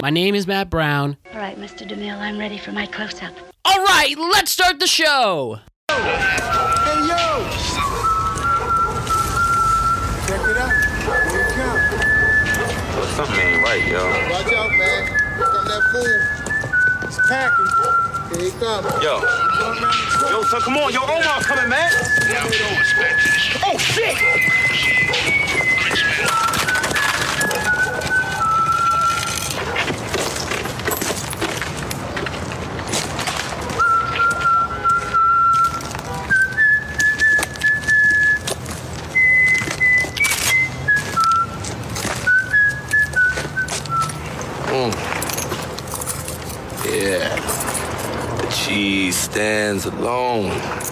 My name is Matt Brown. All right, Mr. DeMille, I'm ready for my close up. All right, let's start the show. Hey, yo! Check it out. Here he come. Something ain't right, yo. Watch out, man. Here come that fool. He's packing. Here he comes. Yo. Going around the Yo, son, come on. Yo, Omar coming, man. Oh, shit. Stands alone.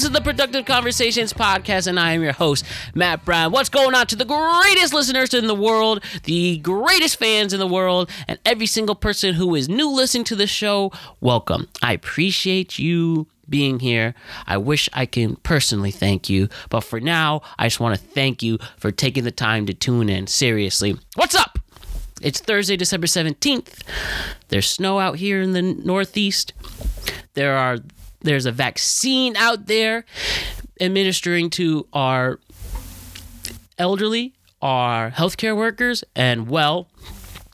This is the Productive Conversations Podcast, and I am your host, Matt Brown. What's going on to the greatest listeners in the world, the greatest fans in the world, and every single person who is new listening to the show? Welcome. I appreciate you being here. I wish I can personally thank you, but for now, I just want to thank you for taking the time to tune in. Seriously. What's up? It's Thursday, December 17th. There's snow out here in the Northeast. There are there's a vaccine out there administering to our elderly, our healthcare workers, and well,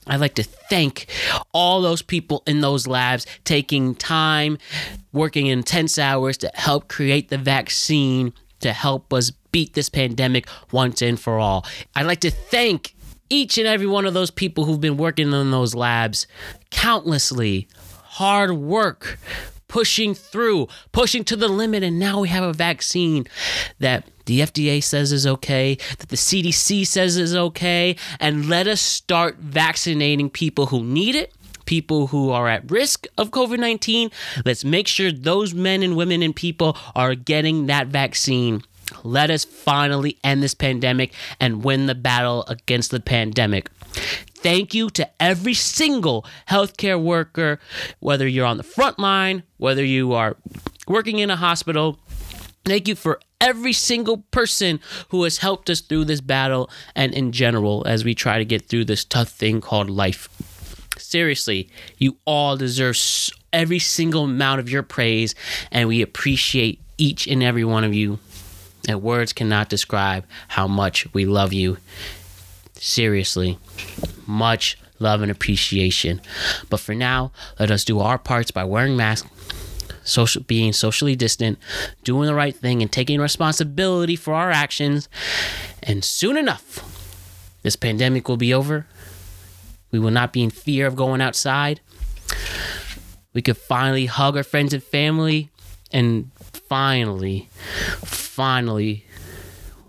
I'd like to thank all those people in those labs taking time, working intense hours to help create the vaccine to help us beat this pandemic once and for all. I'd like to thank each and every one of those people who've been working in those labs countlessly, hard work, pushing through, pushing to the limit, and now we have a vaccine that the FDA says is okay, that the CDC says is okay, and let us start vaccinating people who need it. People who are at risk of COVID 19, let's make sure those men and women and people are getting that vaccine. Let us finally end this pandemic and win the battle against the pandemic. Thank you to every single healthcare worker, whether you're on the front line, whether you are working in a hospital. Thank you for every single person who has helped us through this battle and in general as we try to get through this tough thing called life. Seriously, you all deserve every single amount of your praise, and we appreciate each and every one of you. And words cannot describe how much we love you. Seriously, much love and appreciation. But for now, let us do our parts by wearing masks, social being socially distant, doing the right thing and taking responsibility for our actions. And soon enough, this pandemic will be over. We will not be in fear of going outside. We could finally hug our friends and family and finally, finally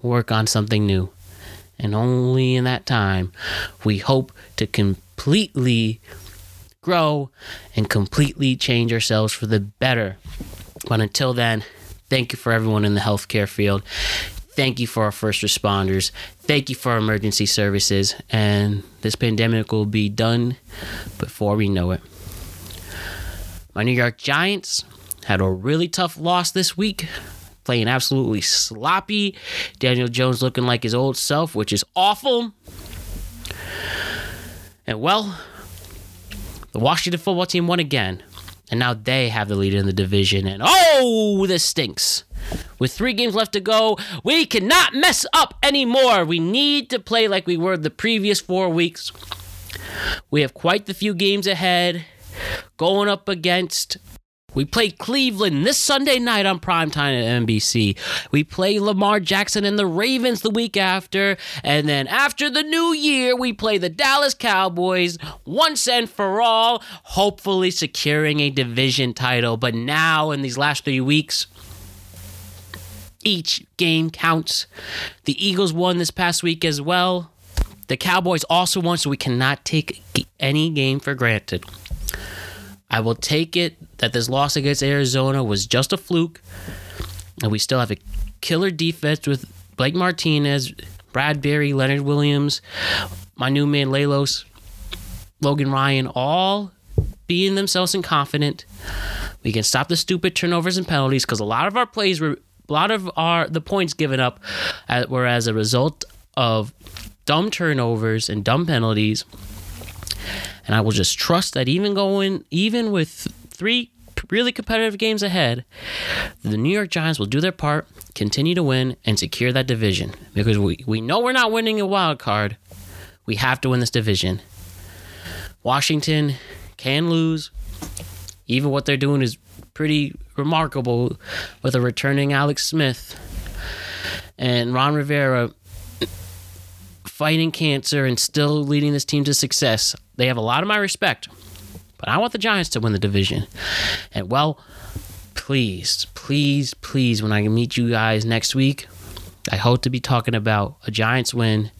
work on something new. And only in that time, we hope to completely grow and completely change ourselves for the better. But until then, thank you for everyone in the healthcare field. Thank you for our first responders. Thank you for our emergency services. And this pandemic will be done before we know it. My New York Giants had a really tough loss this week, playing absolutely sloppy. Daniel Jones looking like his old self, which is awful. And well, the Washington football team won again. And now they have the lead in the division. And oh, this stinks. With three games left to go, we cannot mess up anymore. We need to play like we were the previous four weeks. We have quite the few games ahead going up against. We play Cleveland this Sunday night on primetime at NBC. We play Lamar Jackson and the Ravens the week after. And then after the new year, we play the Dallas Cowboys once and for all, hopefully securing a division title. But now, in these last three weeks, each game counts. The Eagles won this past week as well. The Cowboys also won, so we cannot take any game for granted. I will take it that this loss against Arizona was just a fluke, and we still have a killer defense with Blake Martinez, Bradberry, Leonard Williams, my new man Lelos, Logan Ryan, all being themselves and confident. We can stop the stupid turnovers and penalties because a lot of our plays were a lot of our the points given up uh, were as a result of dumb turnovers and dumb penalties. And I will just trust that even going even with three really competitive games ahead, the New York Giants will do their part, continue to win, and secure that division. Because we, we know we're not winning a wild card. We have to win this division. Washington can lose. Even what they're doing is pretty remarkable with a returning Alex Smith and Ron Rivera fighting cancer and still leading this team to success. They have a lot of my respect. But I want the Giants to win the division. And well, please, please, please, when I meet you guys next week, I hope to be talking about a Giants win.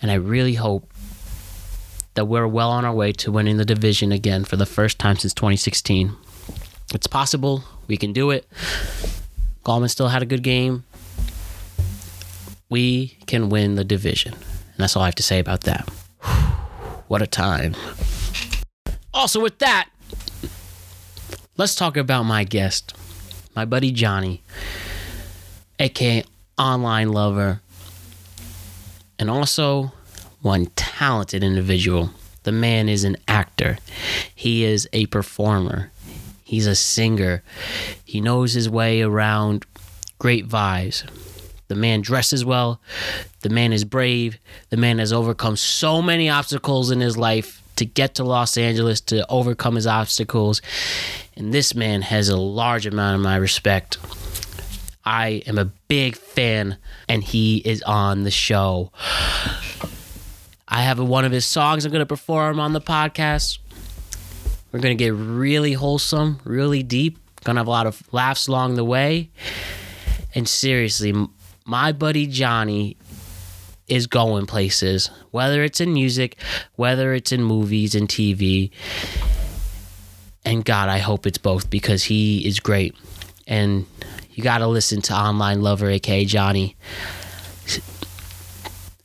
And I really hope that we're well on our way to winning the division again for the first time since 2016. It's possible. We can do it. Gallman still had a good game. We can win the division. And that's all I have to say about that. What a time. Also, with that, let's talk about my guest, my buddy Johnny, aka Online Lover, and also one talented individual. The man is an actor, he is a performer, he's a singer, he knows his way around great vibes. The man dresses well. The man is brave. The man has overcome so many obstacles in his life to get to Los Angeles to overcome his obstacles. And this man has a large amount of my respect. I am a big fan, and he is on the show. I have one of his songs I'm going to perform on the podcast. We're going to get really wholesome, really deep. Going to have a lot of laughs along the way. And seriously, my buddy Johnny is going places, whether it's in music, whether it's in movies and TV. And God, I hope it's both because he is great. And you got to listen to Online Lover, aka Johnny.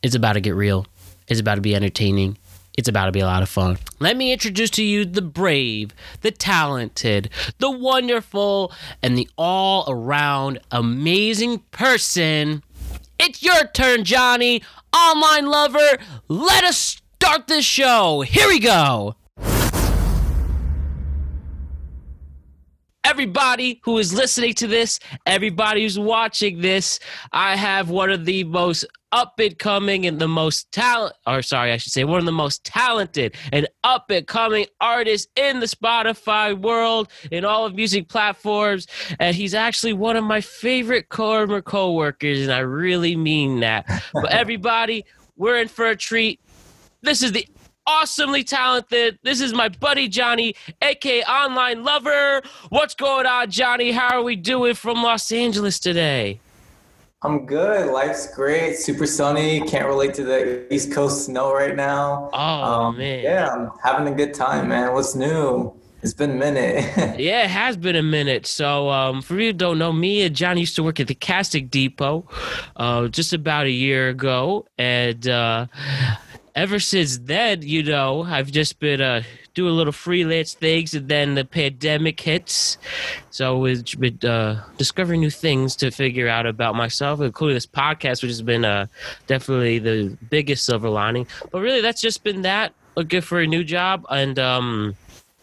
It's about to get real, it's about to be entertaining. It's about to be a lot of fun. Let me introduce to you the brave, the talented, the wonderful, and the all around amazing person. It's your turn, Johnny. Online lover, let us start this show. Here we go. Everybody who is listening to this, everybody who's watching this, I have one of the most up and coming and the most talent or sorry, I should say one of the most talented and up and coming artists in the Spotify world in all of music platforms and he's actually one of my favorite former co-workers and I really mean that. But everybody, we're in for a treat. This is the awesomely talented. This is my buddy Johnny, aka Online Lover. What's going on, Johnny? How are we doing from Los Angeles today? I'm good. Life's great. Super sunny. Can't relate to the East Coast snow right now. Oh man. Yeah, I'm having a good time, man. What's new? It's been a minute. Yeah, it has been a minute. So, um, for you who don't know, me and John used to work at the Casting Depot uh, just about a year ago. And uh, ever since then, you know, I've just been uh, doing little freelance things. And then the pandemic hits. So, we've been uh, discovering new things to figure out about myself, including this podcast, which has been uh, definitely the biggest silver lining. But really, that's just been that. Looking for a new job. And, um,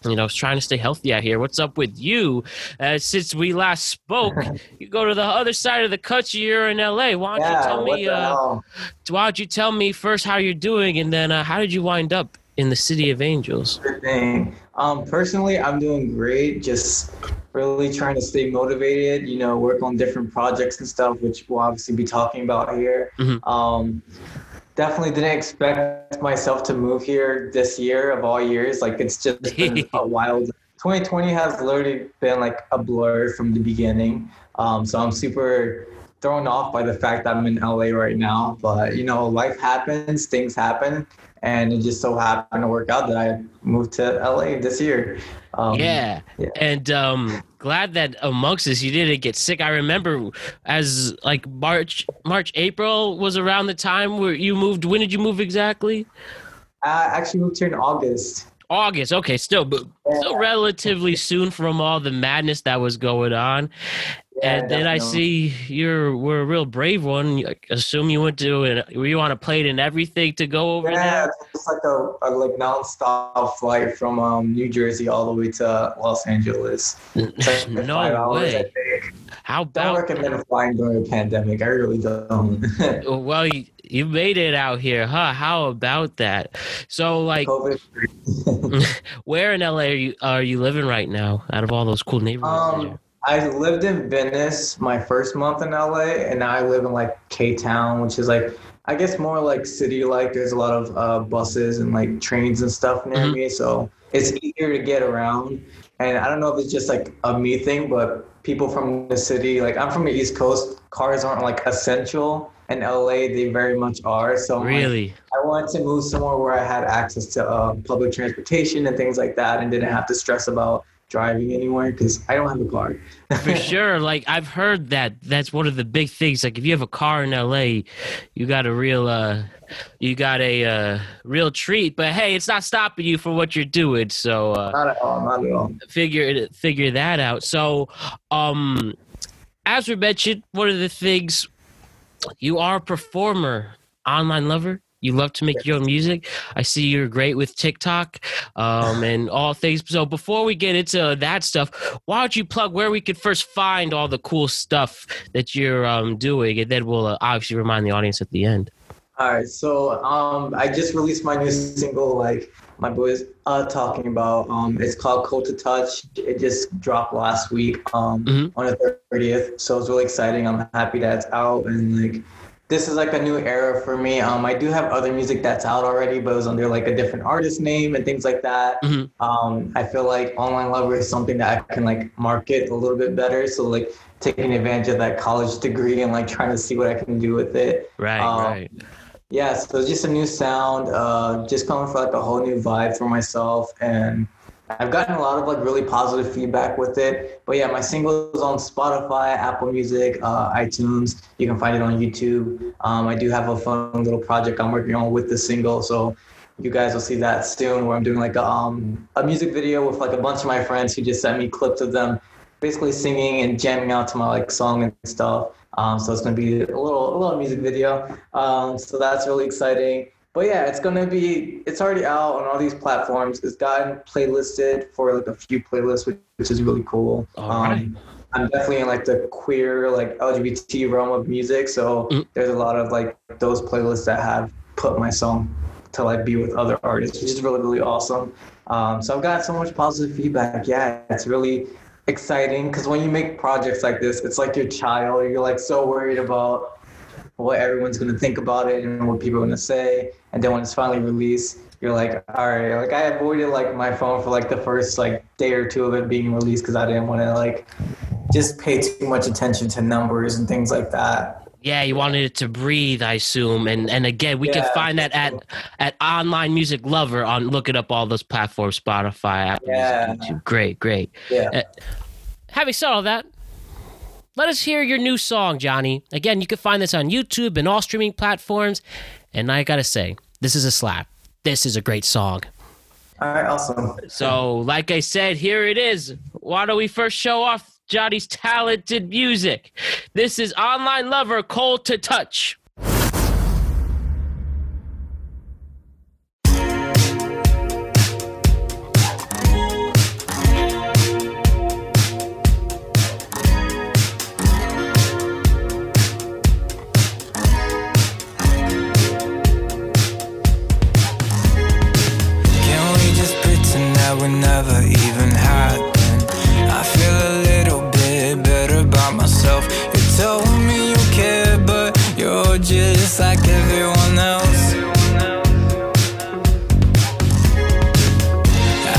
you know, trying to stay healthy out here. What's up with you? Uh, since we last spoke, you go to the other side of the country. You're in LA. Why don't yeah, you tell me? Uh, why don't you tell me first how you're doing, and then uh, how did you wind up in the city of angels? Good thing. Um, personally, I'm doing great. Just really trying to stay motivated. You know, work on different projects and stuff, which we'll obviously be talking about here. Mhm. Um, definitely didn't expect myself to move here this year of all years. Like it's just been a wild. 2020 has literally been like a blur from the beginning. Um, so I'm super thrown off by the fact that I'm in LA right now. But you know, life happens, things happen, and it just so happened to work out that I moved to LA this year. Um, yeah. yeah. And um glad that amongst us you didn't get sick. I remember as like March March April was around the time where you moved. When did you move exactly? I actually moved here in August. August. Okay, still but still relatively soon from all the madness that was going on. Yeah, and then I see you're were a real brave one. I assume you went to an, were you on a plane and everything to go over Yeah, there? it's like a, a like nonstop flight from um, New Jersey all the way to Los Angeles. Like No hours, I way. think. How Don't about recommend flying during a pandemic. I really don't. well you, you made it out here, huh? How about that? So like where in LA are you are you living right now out of all those cool neighborhoods? Um, I lived in Venice my first month in LA, and now I live in like K Town, which is like I guess more like city like. There's a lot of uh, buses and like trains and stuff near Mhm. me, so it's easier to get around. And I don't know if it's just like a me thing, but people from the city, like I'm from the East Coast, cars aren't like essential. In LA, they very much are. So I'm like. I wanted to move somewhere where I had access to uh, public transportation and things like that, and didn't have to stress about driving anywhere because I don't have a car. For sure. Like I've heard that that's one of the big things. Like if you have a car in LA, you got a real uh you got a uh real treat. But hey, it's not stopping you from what you're doing. So uh Not at all. Not at all. figure it figure that out. So um as we mentioned, one of the things you are a performer, online lover. You love to make your own music. I see you're great with TikTok um, and all things. So before we get into that stuff, why don't you plug where we could first find all the cool stuff that you're um, doing, and then we'll uh, obviously remind the audience at the end. All right. So um, I just released my new single, like my boys uh talking about. Um, it's called Cold to Touch. It just dropped last week um Mhm. on the 30th. So it's really exciting. I'm happy that it's out and like. This is like a new era for me. Um, I do have other music that's out already, but it was under like a different artist name and things like that. Mhm. Um, I feel like online lover is something that I can like market a little bit better. So like taking advantage of that college degree and like trying to see what I can do with it. Right, Um, right. Yeah, so it's just a new sound, uh, just coming for like a whole new vibe for myself, and I've gotten a lot of like really positive feedback with it. But yeah, my single is on Spotify, Apple Music, uh, iTunes. You can find it on YouTube. Um, I do have a fun little project I'm working on with the single, so you guys will see that soon. Where I'm doing like a um, a music video with like a bunch of my friends who just sent me clips of them, basically singing and jamming out to my like song and stuff. Um, so it's gonna be a little a little music video. Um, so that's really exciting. But yeah, it's gonna be it's already out on all these platforms. It's gotten playlisted for like a few playlists, which, which is really cool. All um, right. I'm definitely in like the queer like LGBT realm of music, so Mm. there's a lot of like those playlists that have put my song to like be with other artists, which is really really awesome. Um, so I've got so much positive feedback. Yeah, it's really exciting because when you make projects like this, it's like your child. You're like so worried about what everyone's gonna think about it and what people are gonna say. And then when it's finally released, you're like, all right. Like I avoided like my phone for like the first like day or two of it being released because I didn't want to like just pay too much attention to numbers and things like that. Yeah, you wanted it to breathe, I assume. And and again, we can find that at at online music lover on look it up all those platforms, Spotify, Apple Yeah. Music, YouTube. Great, great. Yeah. Uh, having said all that, let us hear your new song, Johnny. Again, you can find this on YouTube and all streaming platforms. And I gotta say, this is a slap. This is a great song. All right. Awesome. So, like I said, here it is. Why don't we first show off Johnny's talented music? This is Online Lover Cold to Touch. Never like everyone else.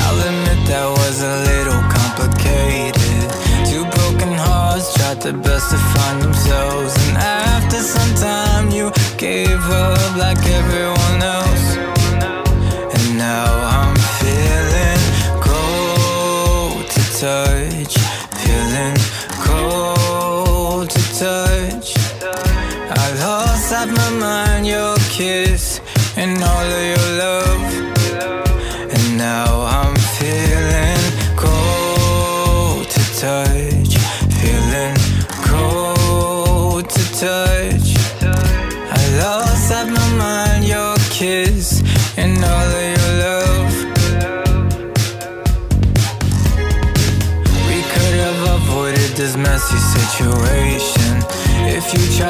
I'll admit that was a little complicated. Two broken hearts tried their best to find themselves, and after some time, you gave up like everyone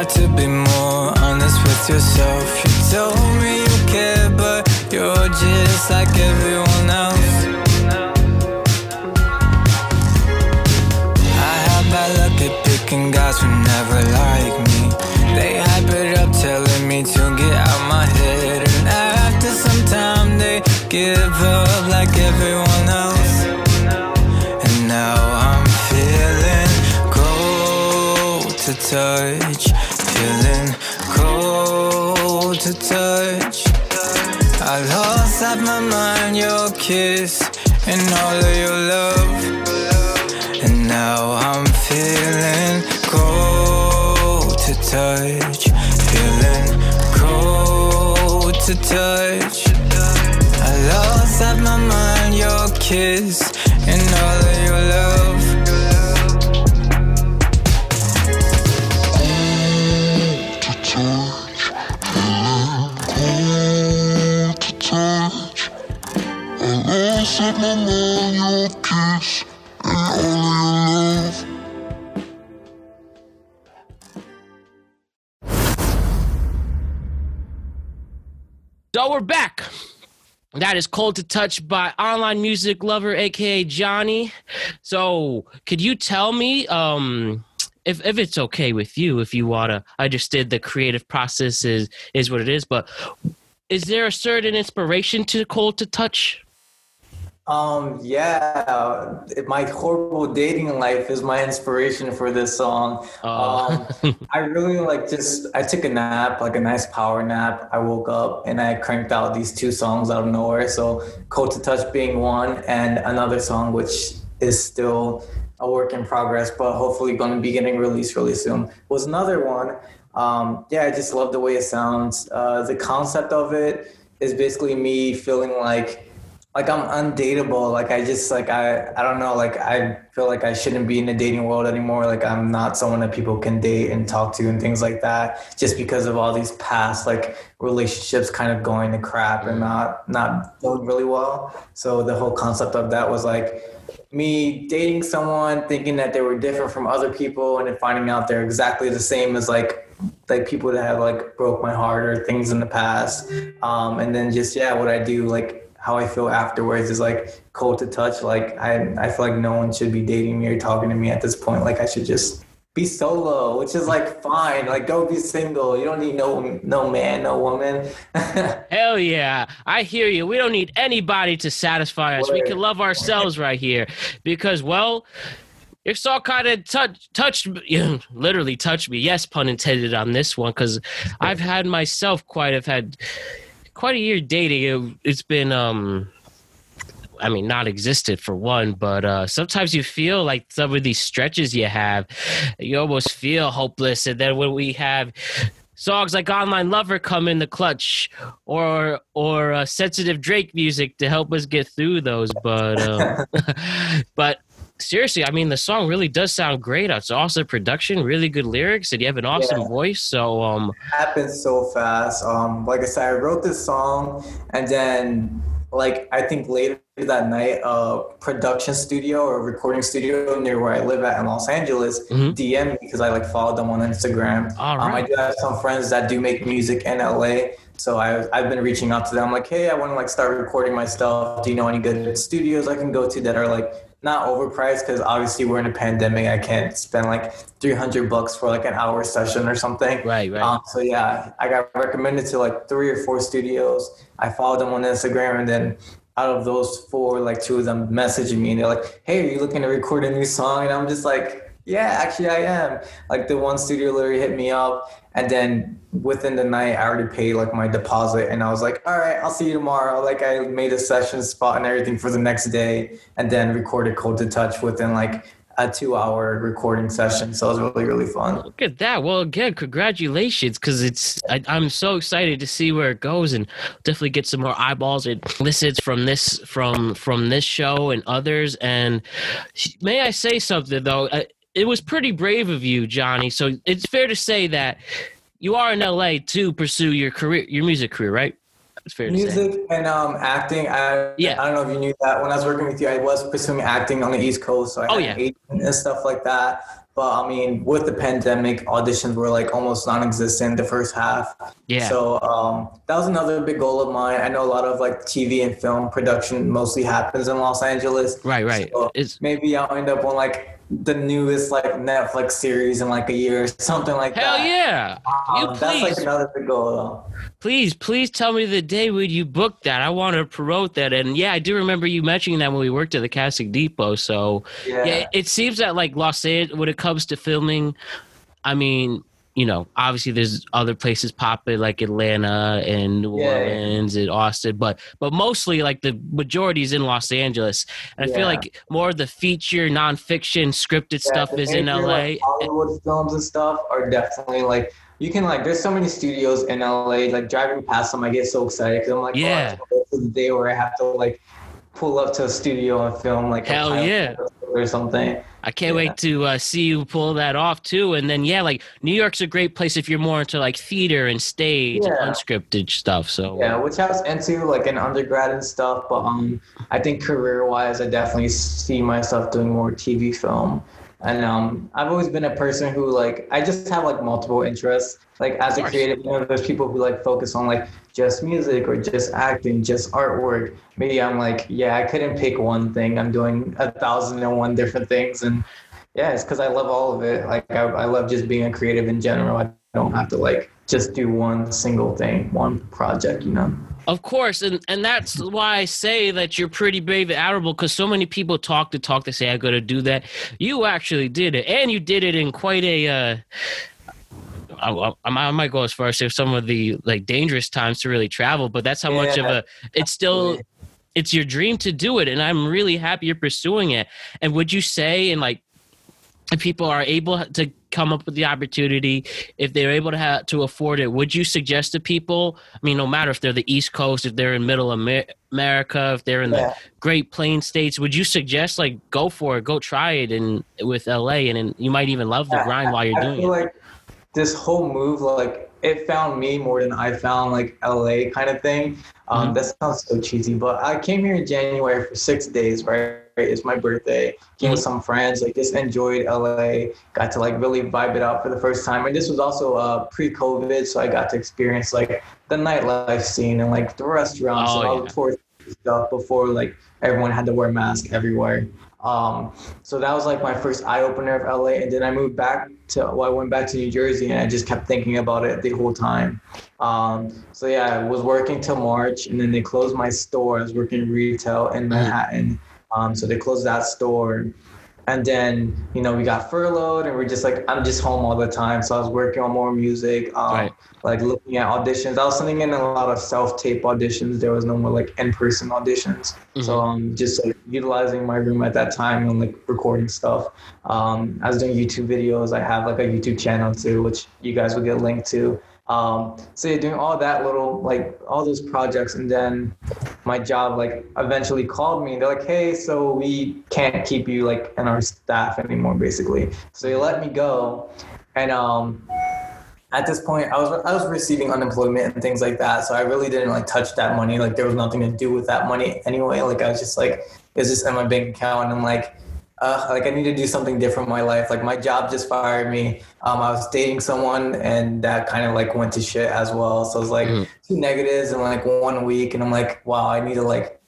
to be more honest with yourself. You told me you care, but you're just like everyone else. I have bad luck at picking guys who never like me. They hype it up, telling me to get out my head, and after some time they give up like everyone else. And now I'm feeling cold to touch, to touch. I lost out my mind your kiss and all of your love. And now I'm feeling cold to touch, feeling cold to touch. I lost out my mind your kiss lost out my your kiss and all your love. So we're back. That is Cold to Touch by online music lover, aka Johnny. So, could you tell me, um, if if it's okay with you, if you wanna? I understand the creative process is is what it is, but is there a certain inspiration to Cold to Touch? Um, yeah, my horrible dating life is my inspiration for this song. Oh. Um, I really like just, I took a nap, like a nice power nap. I woke up and I cranked out these two songs out of nowhere. So, Cold to Touch being one, and another song which is still a work in progress, but hopefully going to be getting released really soon, was another one. Um, yeah, I just love the way it sounds. Uh, the concept of it is basically me feeling like like I'm undateable. Like I just like I I don't know. Like I feel like I shouldn't be in the dating world anymore. Like I'm not someone that people can date and talk to and things like that. Just because of all these past like relationships kind of going to crap and not not going really well. So the whole concept of that was like me dating someone thinking that they were different from other people and then finding out they're exactly the same as like like people that have like broke my heart or things in the past um and then just yeah what i do like how I feel afterwards is like cold to touch. Like I, I feel like no one should be dating me or talking to me at this point. Like I should just be solo, which is like fine. Like go be single. You don't need no no man, no woman. Hell yeah. I hear you. We don't need anybody to satisfy us. We can love ourselves right here. Because, well, your song kind of touch, touched literally touched me. Yes, pun intended on this one, because I've had myself quite have had quite a year dating. It, it's been um I mean, not existed for one, but uh, sometimes you feel like some of these stretches you have, you almost feel hopeless. And then when we have songs like "Online Lover" come in the clutch, or or uh, sensitive Drake music to help us get through those, but um, but seriously, I mean, the song really does sound great. It's awesome production, really good lyrics, and you have an awesome Yeah. voice. So um, it happened so fast. Um, like I said, I wrote this song, and then like I think later that night, a production studio or recording studio near where I live at in Los Angeles Mhm. DM me because I like followed them on Instagram. All Um, I do have some friends that do make music in LA. So I, I've been reaching out to them like, hey, I want to like start recording my stuff. Do you know any good studios I can go to that are like not overpriced? Because obviously we're in a pandemic. I can't spend like 300 bucks for like an hour session or something. right, right. Um, so yeah, I got recommended to like three or four studios. I followed them on Instagram, and then out of those four, like two of them messaging me, and they're like, "Hey, are you looking to record a new song?" And I'm just like, "Yeah, actually, I am." Like the one studio literally hit me up, and then within the night, I already paid like my deposit, and I was like, "All right, I'll see you tomorrow." Like I made a session spot and everything for the next day, and then recorded "Cold to Touch" within like a two-hour recording session. So it was really really fun. Look at that. Well, again, congratulations, because it's I, I'm so excited to see where it goes, and definitely get some more eyeballs and listens from this from from this show and others. And may I say something though? Uh, It was pretty brave of you, Johnny. So it's fair to say that you are in LA to pursue your career, your music career, right? It's fair to say. Music and um, acting. I, Yeah. I don't know if you knew that when I was working with you, I was pursuing acting on the East Coast. So I Oh, had yeah. and stuff like that. But I mean, with the pandemic, auditions were like almost non-existent the first half. Yeah. So um, that was another big goal of mine. I know a lot of like TV and film production mostly happens in Los Angeles. Right, right. So It's maybe I'll end up on like the newest like Netflix series in like a year or something like hell that. Hell yeah. You Um, that's like please, another big goal though. please, please tell me the day when you booked that. I want to promote that. And yeah, I do remember you mentioning that when we worked at the Casting Depot. So Yeah. yeah, it seems that like Los Angeles, when it comes to filming, I mean, you know, obviously there's other places popping like Atlanta and New Yeah, yeah. Orleans and Austin, but but mostly like the majority is in Los Angeles. And I feel like more of the feature, nonfiction, scripted Yeah, stuff is in major, LA. like, Hollywood films and stuff are definitely like you can like. There's so many studios in LA. Like driving past them, I get so excited because I'm like, oh, Yeah. oh, wait for the day where I have to like pull up to a studio and film like Hell yeah. or something. I can't Yeah. wait to uh, see you pull that off too. And then yeah, like New York's a great place if you're more into like theater and stage Yeah. and unscripted stuff. So Yeah, which I was into like in undergrad and stuff. But um, I think career wise, I definitely see myself doing more TV film. And um, I've always been a person who like I just have like multiple interests. Like as a creative, you know, there's people who like focus on like just music or just acting, just artwork. Maybe I'm like, yeah, I couldn't pick one thing. I'm doing a thousand and one different things, and yeah, it's because I love all of it. Like I, I love just being a creative in general. I don't have to like just do one single thing, one project, you know. Of course, and and that's why I say that you're pretty brave and admirable because so many people talk to talk to say I'm gonna do that. You actually did it, and you did it in quite a. Uh, I, I, I might go as far as say some of the like dangerous times to really travel, but that's how much of a. It's still. It's your dream to do it, and I'm really happy you're pursuing it. And would you say, and like, if people are able to come up with the opportunity, if they're able to have to afford it, would you suggest to people? I mean, no matter if they're the East Coast, if they're in Middle Amer- America, if they're in Yeah. the Great Plains states, would you suggest like go for it, go try it, and with LA, and, and you might even love the Yeah, grind while you're doing it. like this whole move, like it found me more than I found like LA kind of thing. Um, Mhm. That sounds so cheesy, but I came here in January for six days. Right, it's my birthday. Came with some friends. Like just enjoyed LA. Got to like really vibe it out for the first time. And this was also uh, pre-COVID, so I got to experience like the nightlife scene and like the restaurants Oh, and all yeah. the tourist stuff before like everyone had to wear masks everywhere. Um, so that was like my first eye opener of LA, and then I moved back to. Well, I went back to New Jersey, and I just kept thinking about it the whole time. Um, so yeah, I was working till March, and then they closed my store. I was working retail in Manhattan, um, so they closed that store. And then you know we got furloughed, and we're just like I'm just home all the time. So I was working on more music, um, Right. like looking at auditions. I was sending in a lot of self-tape auditions. There was no more like in-person auditions. So um, just like utilizing my room at that time and like recording stuff. Um, I was doing YouTube videos. I have like a YouTube channel too, which you guys will get linked to. Um, so yeah, doing all that little like all those projects, and then my job like eventually called me. and They're like, "Hey, so we can't keep you like in our staff anymore, basically." So they let me go, and um, at this point I was I was receiving unemployment and things like that. So I really didn't like touch that money. Like there was nothing to do with that money anyway. Like I was just like it's just in my bank account and I'm like uh, like I need to do something different in my life. Like my job just fired me. Um, I was dating someone and that kind of like went to shit as well. So it was like Mhm. two negatives in like one week and I'm like, wow, I need to like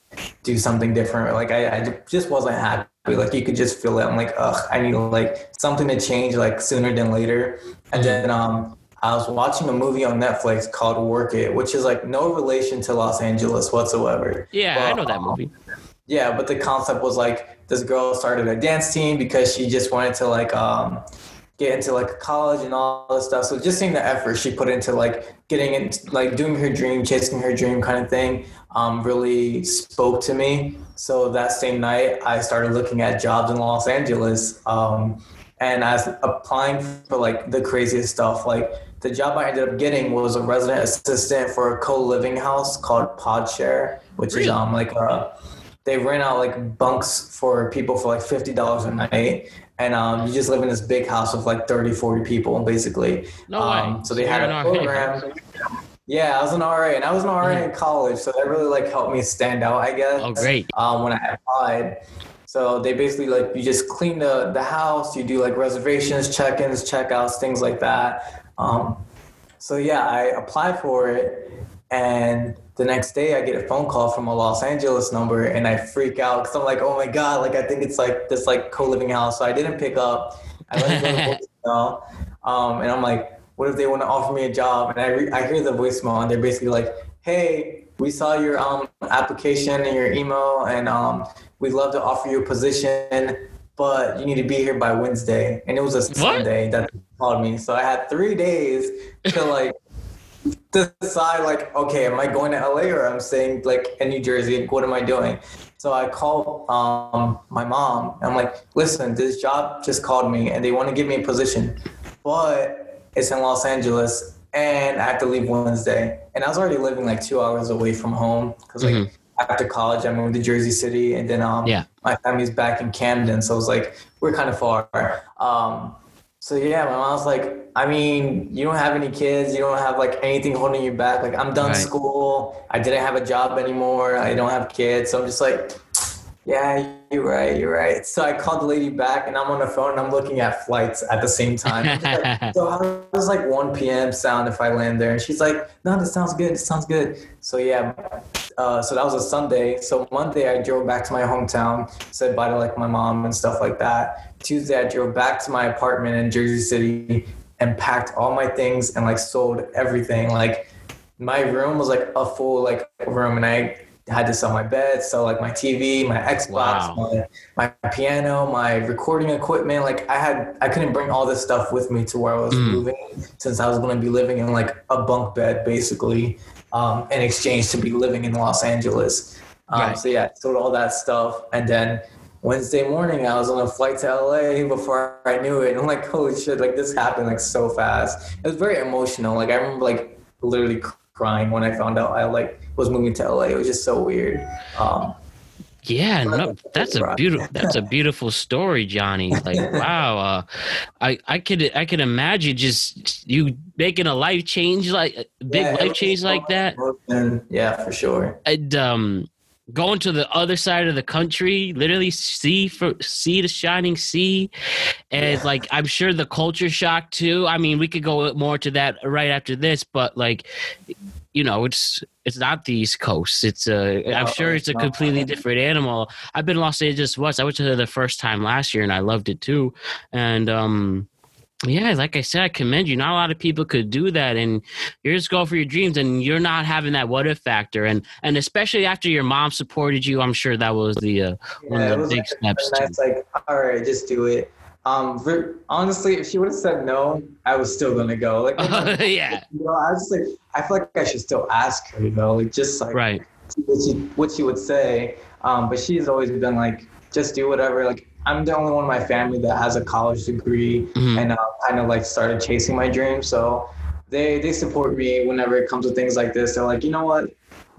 do something different. Like I, I just wasn't happy. Like you could just feel it. I'm like, ugh, I need like something to change like sooner than later. And then um, I was watching a movie on Netflix called Work It, which is like no relation to Los Angeles whatsoever. Yeah, I know that um, movie. Yeah, but the concept was like this girl started a dance team because she just wanted to like um get into like college and all this stuff. So just seeing the effort she put into like getting into like doing her dream, chasing her dream kind of thing. um, really spoke to me. So that same night, I started looking at jobs in Los Angeles. Um, and I was applying for like the craziest stuff. Like the job I ended up getting was a resident assistant for a co-living house called Podshare, which is um like a they rent out like bunks for people for like fifty dollars a night. And um, you just live in this big house with like 30, 40 people, basically. No um. So they had a program. Yeah, I was an RA, and I was an RA in college, so that really like helped me stand out, I guess. Oh, great. Um, when I applied, so they basically like you just clean the the house, you do like reservations, check-ins, check-outs things like that. Um, so yeah, I applied for it, and the next day I get a phone call from a Los Angeles number, and I freak out because I'm like, oh my god, like I think it's like this like co-living house. So I didn't pick up. I let it go to um, and I'm like, what if they want to offer me a job? And I re- I hear the voicemail, and they're basically like, hey, we saw your um application and your email, and um, we'd love to offer you a position. But you need to be here by Wednesday, and it was a Sunday that they called me. So I had three days to like decide like, okay, am I going to LA or I'm staying like in New Jersey? What am I doing? So I called um, my mom. And I'm like, listen, this job just called me and they want to give me a position, but it's in Los Angeles and I have to leave Wednesday. And I was already living like two hours away from home because like after college I moved to Jersey City and then um, Yeah. my family's back in Camden, so it was like we're kind of far. Um, so yeah, my mom's like, I mean, you don't have any kids, you don't have like anything holding you back. Like I'm done Right. school, I didn't have a job anymore, I don't have kids, so I'm just like, yeah, you're right, you're right. So I called the lady back, and I'm on the phone, and I'm looking at flights at the same time. Like, so how does like 1 p.m. sound if I land there? And she's like, no, this sounds good, this sounds good. So yeah, uh, so that was a Sunday. So Monday I drove back to my hometown, said bye to like my mom and stuff like that. Tuesday I drove back to my apartment in Jersey City and packed all my things and like sold everything. Like my room was like a full like room, and I had to sell my bed, sell like my TV, my Xbox, Wow. my, my piano, my recording equipment. Like I had, I couldn't bring all this stuff with me to where I was Mm. moving, since I was going to be living in like a bunk bed basically, um, in exchange to be living in Los Angeles. Um, Right. So yeah, I sold all that stuff, and then Wednesday morning I was on a flight to LA before I knew it. And I'm like, holy shit! Like this happened like so fast. It was very emotional. Like I remember like literally crying when I found out I like was moving to LA. It was just so weird. Um, Yeah, no, that's a beautiful that's a beautiful story, Johnny. Like, wow, uh, I I could I could imagine just you making a life change like a big yeah, life change like that. Yeah, for sure. and um, going to the other side of the country, literally see for see the shining sea, and like I'm sure the culture shock too. I mean, we could go more to that right after this, but like, you know, it's it's not the East Coast. It's uh, I'm No, sure it's a completely different animal. I've been Los Angeles once. I went to there the first time last year, and I loved it too. And um, yeah, like I said, I commend you. Not a lot of people could do that, and you're just going for your dreams, and you're not having that what if factor, and and especially after your mom supported you, I'm sure that was the uh, one of the big like steps. a too. like, all right, just do it. Um, honestly, if she would have said no, I was still gonna go. Like, yeah, you know, I was just like, I feel like I should still ask her, you know, like just like right. what she what she would say. Um, but she's always been like, just do whatever. Like I'm the only one in my family that has a college degree Mhm. and uh, kind of like started chasing my dreams. So they they support me whenever it comes to things like this. They're like, you know what?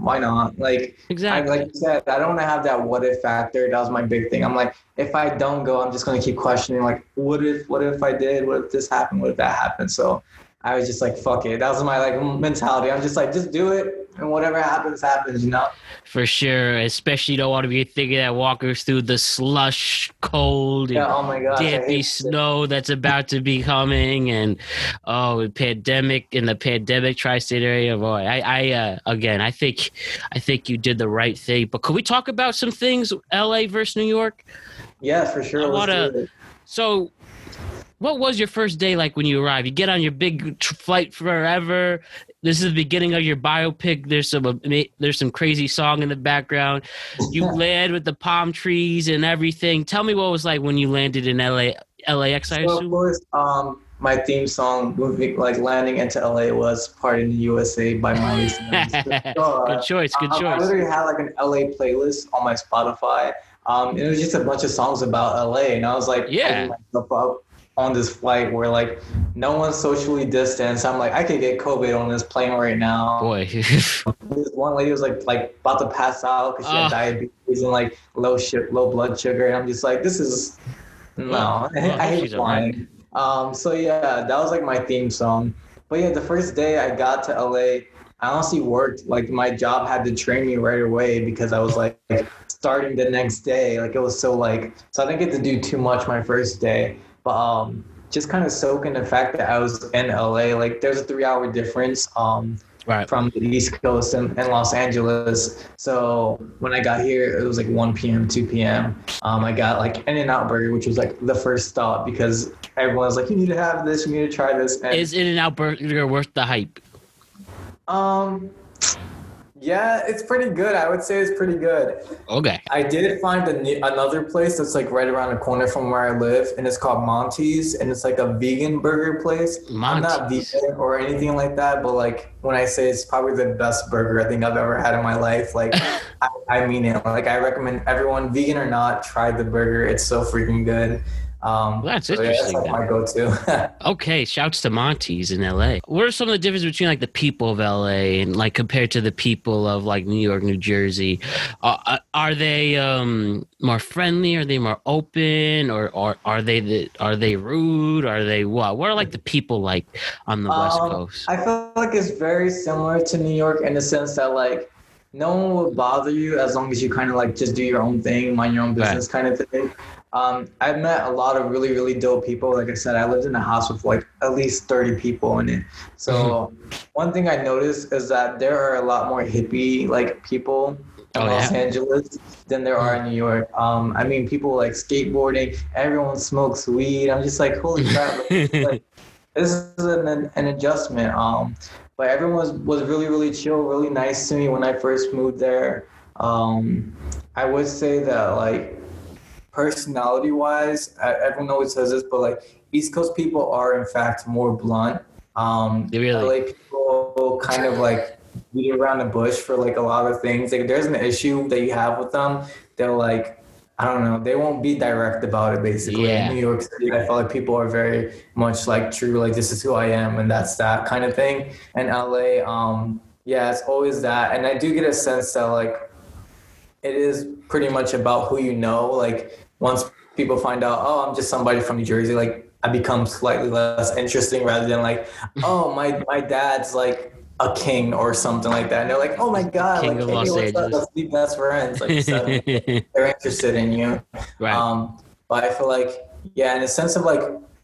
Why not? Like I, Exactly. like you said, I don't want to have that what if factor. That was my big thing. I'm like, if I don't go, I'm just gonna keep questioning. Like, what if? What if I did? What if this happened? What if that happened? So I was just like, fuck it. That was my like mentality. I'm just like, just do it, and whatever happens, happens. You know? For sure, especially you don't want to be thinking that walkers through the slush, cold, and Yeah. Oh my gosh. I dampy hate it. snow that's about to be coming, and oh, pandemic in the pandemic tri-state area. Boy, I, I uh, again, I think, I think you did the right thing. But could we talk about some things, L.A. versus New York? Yeah, for sure. I Let's wanna- So, what was your first day like when you arrived? You get on your big tr- flight forever. This is the beginning of your biopic. There's some there's some crazy song in the background. You land with the palm trees and everything. Tell me what it was like when you landed in LA LAX. I So of assume. course, um, my theme song moving like landing into LA was "Party in the USA" by Miley Cyrus. So, good choice. Good um, I choice. literally had like an LA playlist on my Spotify. Um, it was just a bunch of songs about LA, and I was like, Yeah. myself up on this flight where like no one's socially distanced. I'm like, I could get COVID on this plane right now. Boy. This one lady was like like about to pass out because she had Ah. diabetes and like low sh- low blood sugar, and I'm just like, this is no, Well, well, I hate she's all right. flying. Um, so yeah, that was like my theme song. But yeah, the first day I got to LA, I honestly worked like my job had to train me right away because I was like starting the next day. Like it was so like so I didn't get to do too much my first day, but um just kind of soak in the fact that I was in LA. Like there's a three hour difference. Um right. from the East Coast and, and Los Angeles. So when I got here, it was like 1 p.m., 2 p.m. Um, I got like In and Out Burger, which was like the first stop because everyone was like, you need to have this, you need to try this. And, Is In and Out Burger worth the hype? um, yeah, it's pretty good. I would say it's pretty good. Okay. I did find a, another place that's like right around the corner from where I live, and it's called Monty's, and it's like a vegan burger place. Monty's. I'm not vegan or anything like that, but like when I say it's probably the best burger I think I've ever had in my life, like I, I mean it. Like I recommend everyone, vegan or not, try the burger. It's so freaking good. Um, Well, that's so yeah, interesting That's like my go-to. Okay, shouts to Monty's in LA. What are some of the differences between like the people of LA and like compared to the people of like New York, New Jersey? Uh, are they um more friendly? Are they more open, or, or are they the, are they rude? Are they what? What are like the people like on the West Um, Coast? I feel like it's very similar to New York in the sense that like no one will bother you as long as you kind of like just do your own thing, mind your own Right. business kind of thing. Um, I've met a lot of really, really dope people. Like I said, I lived in a house with like at least 30 people in it. So Mm-hmm. one thing I noticed is that there are a lot more hippie like people in Oh, Los yeah? Angeles than there are in New York. Um, I mean, people like skateboarding, everyone smokes weed. I'm just like, holy crap. like, like, this is an, an adjustment. Um, but everyone was, was really, really chill, really nice to me when I first moved there. Um, I would say that like personality wise, everyone always says this, but like East Coast people are in fact more blunt. Um, They really- LA people kind of like beat around the bush for like a lot of things. Like if there's an issue that you have with them, they're like, I don't know, they won't be direct about it basically. Yeah. In New York City, I feel like people are very much like true, like this is who I am and that's that kind of thing. And LA, um, yeah, it's always that. And I do get a sense that like it is pretty much about who you know. Like once people find out, oh, I'm just somebody from New Jersey, like I become slightly less interesting rather than like, oh, my my dad's like a king or something like that. And they're like, oh my god, King like of Los? Angeles. Let's be best friends. Like suddenly they're interested in you. right. Um, but I feel like, yeah, in a sense of like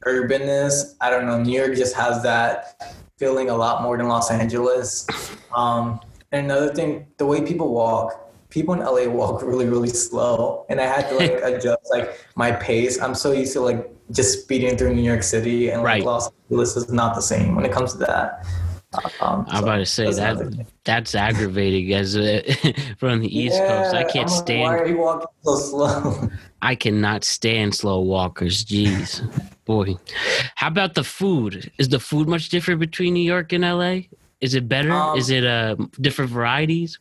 urbanness, I don't know, New York just has that feeling a lot more than Los Angeles. Um, and another thing, the way people walk, people in LA walk really, really slow. And I had to like adjust like my pace. I'm so used to like just speeding through New York City and like Right. Los Angeles is not the same when it comes to that. Um, I'm so about to say that that's aggravating as a, from the East Coast. I can't I'm like, Why are stand. you walking so slow? I cannot stand slow walkers. Jeez, boy. How about the food? Is the food much different between New York and LA? Is it better? Um, Is it uh different varieties?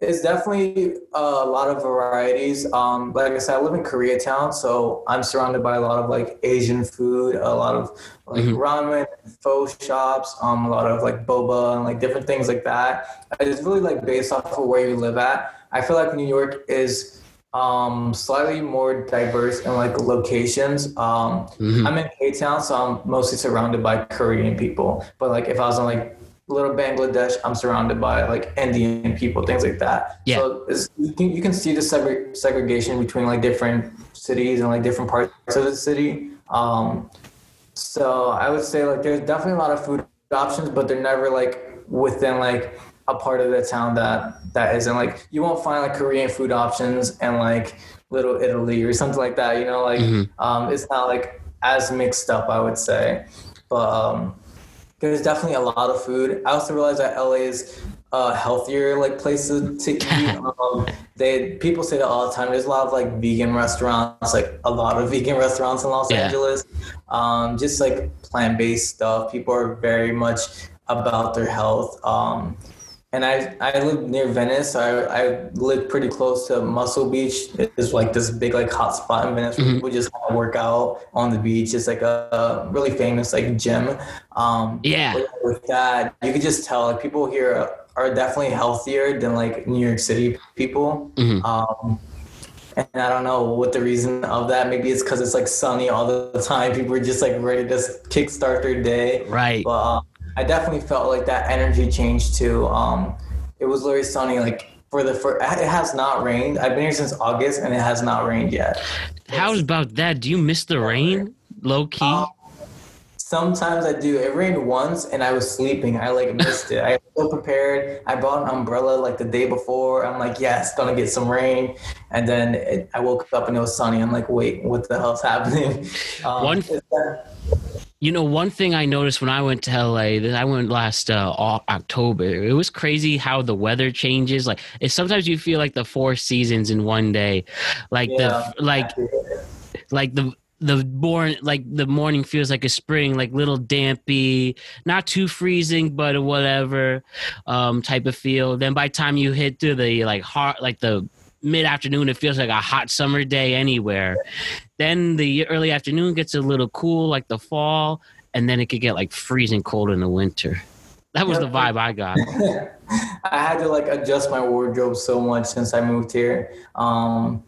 It's definitely a lot of varieties. Um, like I said, I live in Koreatown, so I'm surrounded by a lot of like Asian food, a lot of like Mhm. ramen, pho shops, um, a lot of like boba and like different things like that. It's really like based off of where you live at. I feel like New York is um, slightly more diverse in like locations. Um, Mhm. I'm in K Town, so I'm mostly surrounded by Korean people. But like if I was in like little Bangladesh, I'm surrounded by like Indian people, things like that. Yeah. So it's, you, can, you can see the segre- segregation between like different cities and like different parts of the city. Um, so I would say like there's definitely a lot of food options, but they're never like within like a part of the town that that isn't like you won't find like Korean food options and like Little Italy or something like that. You know, like Mhm. um, it's not like as mixed up, I would say. But um, there's definitely a lot of food. I also realized that LA is a healthier like place to, to eat. um, they people say that all the time. There's a lot of like vegan restaurants, like a lot of vegan restaurants in Los Yeah. Angeles. Um, just like plant based stuff. People are very much about their health. Um, and I I live near Venice. So I I live pretty close to Muscle Beach. It's like this big like hot spot in Venice where people just work out on the beach. It's like a, a really famous like gym. Um, Yeah. with- that, you could just tell like people here are definitely healthier than like New York City people. Mhm. Um, and I don't know what the reason of that. Maybe it's because it's like sunny all the time. People are just like ready to kickstart their day. Right. But uh, I definitely felt like that energy change too. Um, it was literally sunny. Like for the first, it has not rained. I've been here since August, and it has not rained yet. How about that? Do you miss the rain? Low key. Um, Sometimes I do. It rained once, and I was sleeping. I like missed it. I was so prepared. I bought an umbrella like the day before. I'm like, yeah, it's gonna get some rain, and then it, I woke up and it was sunny. I'm like, wait, what the hell's happening? Um, One- You know, one thing I noticed when I went to LA, that I went last uh, October. It was crazy how the weather changes. Like, it's sometimes you feel like the four seasons in one day. Like Yeah. the like like the the born like the morning feels like a spring, like little dampy, not too freezing, but whatever um, type of feel. Then by the time you hit to the like hot, like the mid afternoon, it feels like a hot summer day anywhere. Then the early afternoon gets a little cool, like the fall, and then it could get like freezing cold in the winter. That was the vibe I got. I had to like adjust my wardrobe so much since I moved here. Um,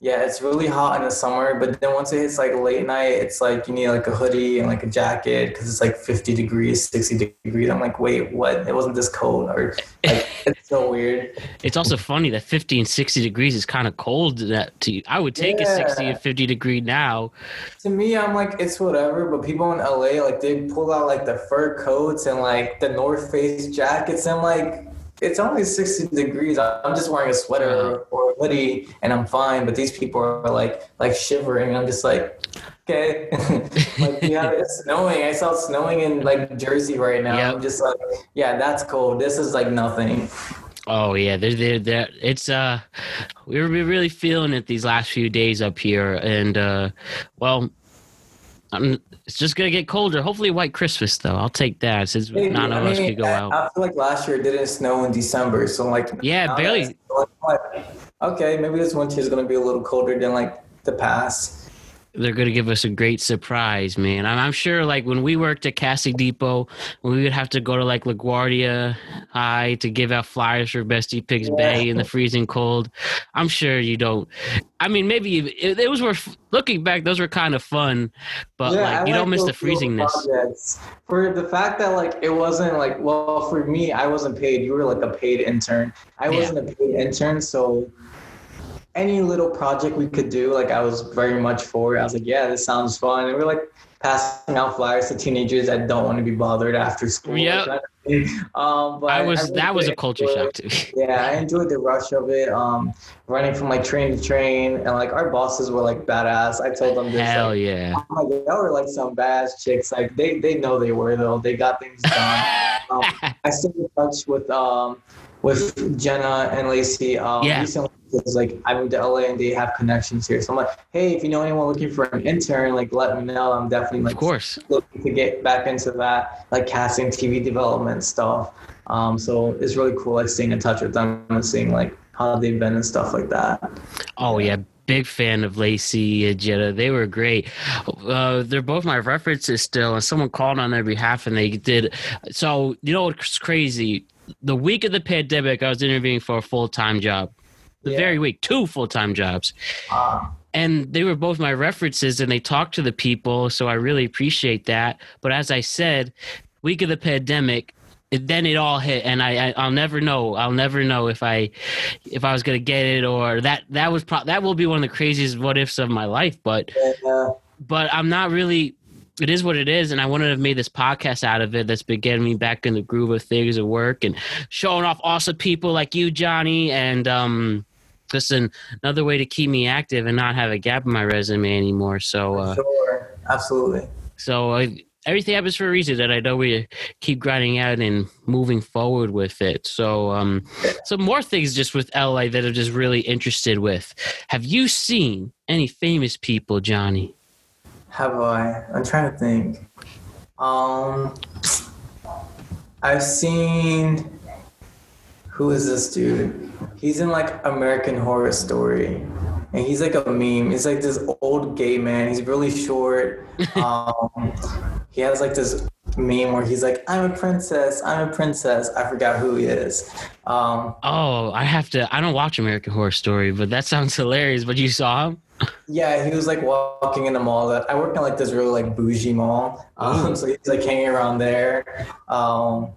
yeah, it's really hot in the summer, but then once it hits like late night, it's like you need like a hoodie and like a jacket because it's like 50 degrees, 60 degrees. I'm like, wait, what? It wasn't this cold, or like it's so weird. It's also funny that 50 and 60 degrees is kind of cold that to you. I would take a 60 and 50 degree now. To me, I'm like, it's whatever. But people in LA, like, they pull out like the fur coats and like the North Face jackets. And like, it's only 60 degrees. I'm just wearing a sweater or, or a hoodie and I'm fine. But these people are like, like shivering. I'm just like, okay. like, yeah, it's snowing. I saw snowing in like Jersey right now. Yep. I'm just like, yeah, that's cold. This is like nothing. Oh yeah, they're, they're, they're, it's uh, we were really feeling it these last few days up here, and uh, well, I'm, it's just gonna get colder. Hopefully, White Christmas though. I'll take that since Maybe. none of I us mean, could go I, out. I feel like last year it didn't snow in December, so like Yeah, barely. like, Okay, maybe this winter is gonna be a little colder than like the past. They're going to give us a great surprise, man. I'm, I'm sure, like when we worked at Cassie Depot, we would have to go to like LaGuardia High to give out flyers for Bestie Pigs Bay in the freezing cold. I'm sure you don't. I mean, maybe it, it was worth looking back. Those were kind of fun, but Yeah, like I you don't miss the freezingness. For the fact that like it wasn't like well for me, I wasn't paid. You were like a paid intern. I Yeah. wasn't a paid intern, so any little project we could do, like I was very much for. it. I was like, yeah, this sounds fun. And we're like passing out flyers to teenagers that don't want to be bothered after school. Yeah. Um, but I was really that was a culture shock it. to me. Yeah, I enjoyed the rush of it. Um, running from like train to train, and like our bosses were like badass. I told them this. Hell like, yeah. Oh God, y'all were like some badass chicks. Like they, they know they were though. They got things done. um, I stay in touch with um with Jenna and Lacey. Um, Yeah. Recently, because like I moved to LA and they have connections here. So I'm like, hey, if you know anyone looking for an intern, like let me know. I'm definitely like Of course. looking to get back into that, like casting, TV development stuff. Um, so it's really cool, like staying in touch with them and seeing like how they've been and stuff like that. Oh yeah, big fan of Lacey and Jenna. They were great. Uh, they're both my references still, and someone called on their behalf, and they did. So you know what's crazy? The week of the pandemic, I was interviewing for a full time job. The Yeah. very week, two full time jobs. Uh, and they were both my references and they talked to the people so i really appreciate that but as i said week of the pandemic it, then it all hit and I, I i'll never know i'll never know if i if i was gonna get it or that that was pro- that will be one of the craziest what ifs of my life but uh, but i'm not really it is what it is and i wanted to have made this podcast out of it that's been getting me back in the groove of things at work and showing off awesome people like you johnny and um just an, another way to keep me active and not have a gap in my resume anymore so uh sure, absolutely. so uh, everything happens for a reason, and I know we keep grinding out and moving forward with it. So, um, some more things just with LA that I'm just really interested with. Have you seen any famous people, Johnny? Have I? I'm trying to think. Um, I've seen. Who is this dude? He's in like American Horror Story, and he's like a meme. He's like this old gay man. He's really short. Um, he has like this meme where he's like, "I'm a princess. I'm a princess." I forgot who he is. Um, Oh, I have to. I don't watch American Horror Story, but that sounds hilarious. But you saw him? Yeah, he was like walking in the mall. That I work in like this really like bougie mall, um, so he's like hanging around there. Um,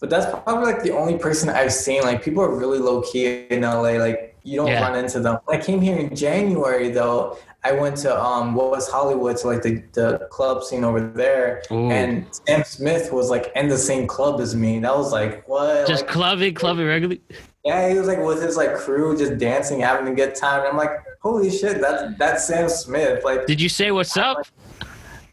but that's probably like the only person I've seen. Like people are really low key in LA. Like you don't Yeah. run into them. When I came here in January though. I went to um what was Hollywood to like the, the club scene over there, Ooh. and Sam Smith was like in the same club as me. That was like what? Just Like, clubbing, clubbing regularly. yeah, he was like with his like crew, just dancing, having a good time. And I'm like, holy shit, that's that's Sam Smith. Like Did you say what's up?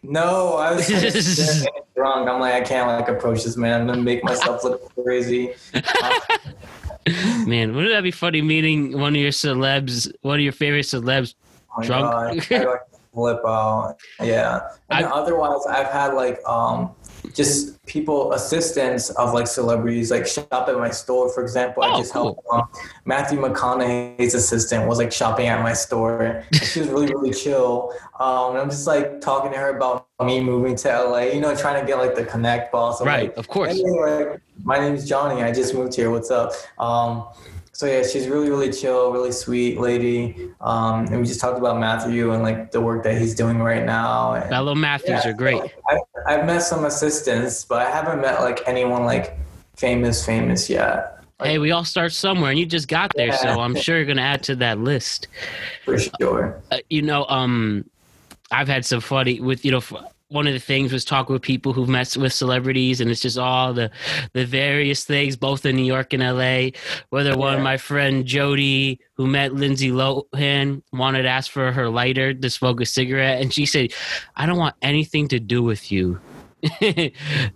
no, I was like, drunk. I'm like, I can't like approach this man. I'm gonna make myself look crazy. Man, wouldn't that be funny meeting one of your celebs, one of your favorite celebs? Oh Drunk? God, I like flip out. Yeah. And I- otherwise, I've had like um just people assistants of like celebrities like shop at my store. For example, I Oh, just helped um, Matthew McConaughey's assistant was like shopping at my store. She was really really chill. Um, and I'm just like talking to her about me moving to LA. You know, trying to get like the connect boss. I'm Right, like, of course. Like, my name's Johnny. I just moved here. What's up? Um, so yeah, she's really, really chill, really sweet lady. Um, and we just talked about Matthew and like the work that he's doing right now. And, Fellow Matthews yeah, are great. I've, I've met some assistants, but I haven't met like anyone like famous, famous yet. Hey, we all start somewhere, and you just got there, so I'm sure you're gonna add to that list. For sure. Uh, you know, um, I've had some funny with you know. One of the things was talk with people who've met with celebrities, and it's just all the the various things, both in New York and L.A. Whether one, Yeah. my friend Jody, who met Lindsay Lohan, wanted to ask for her lighter to smoke a cigarette, and she said, "I don't want anything to do with you."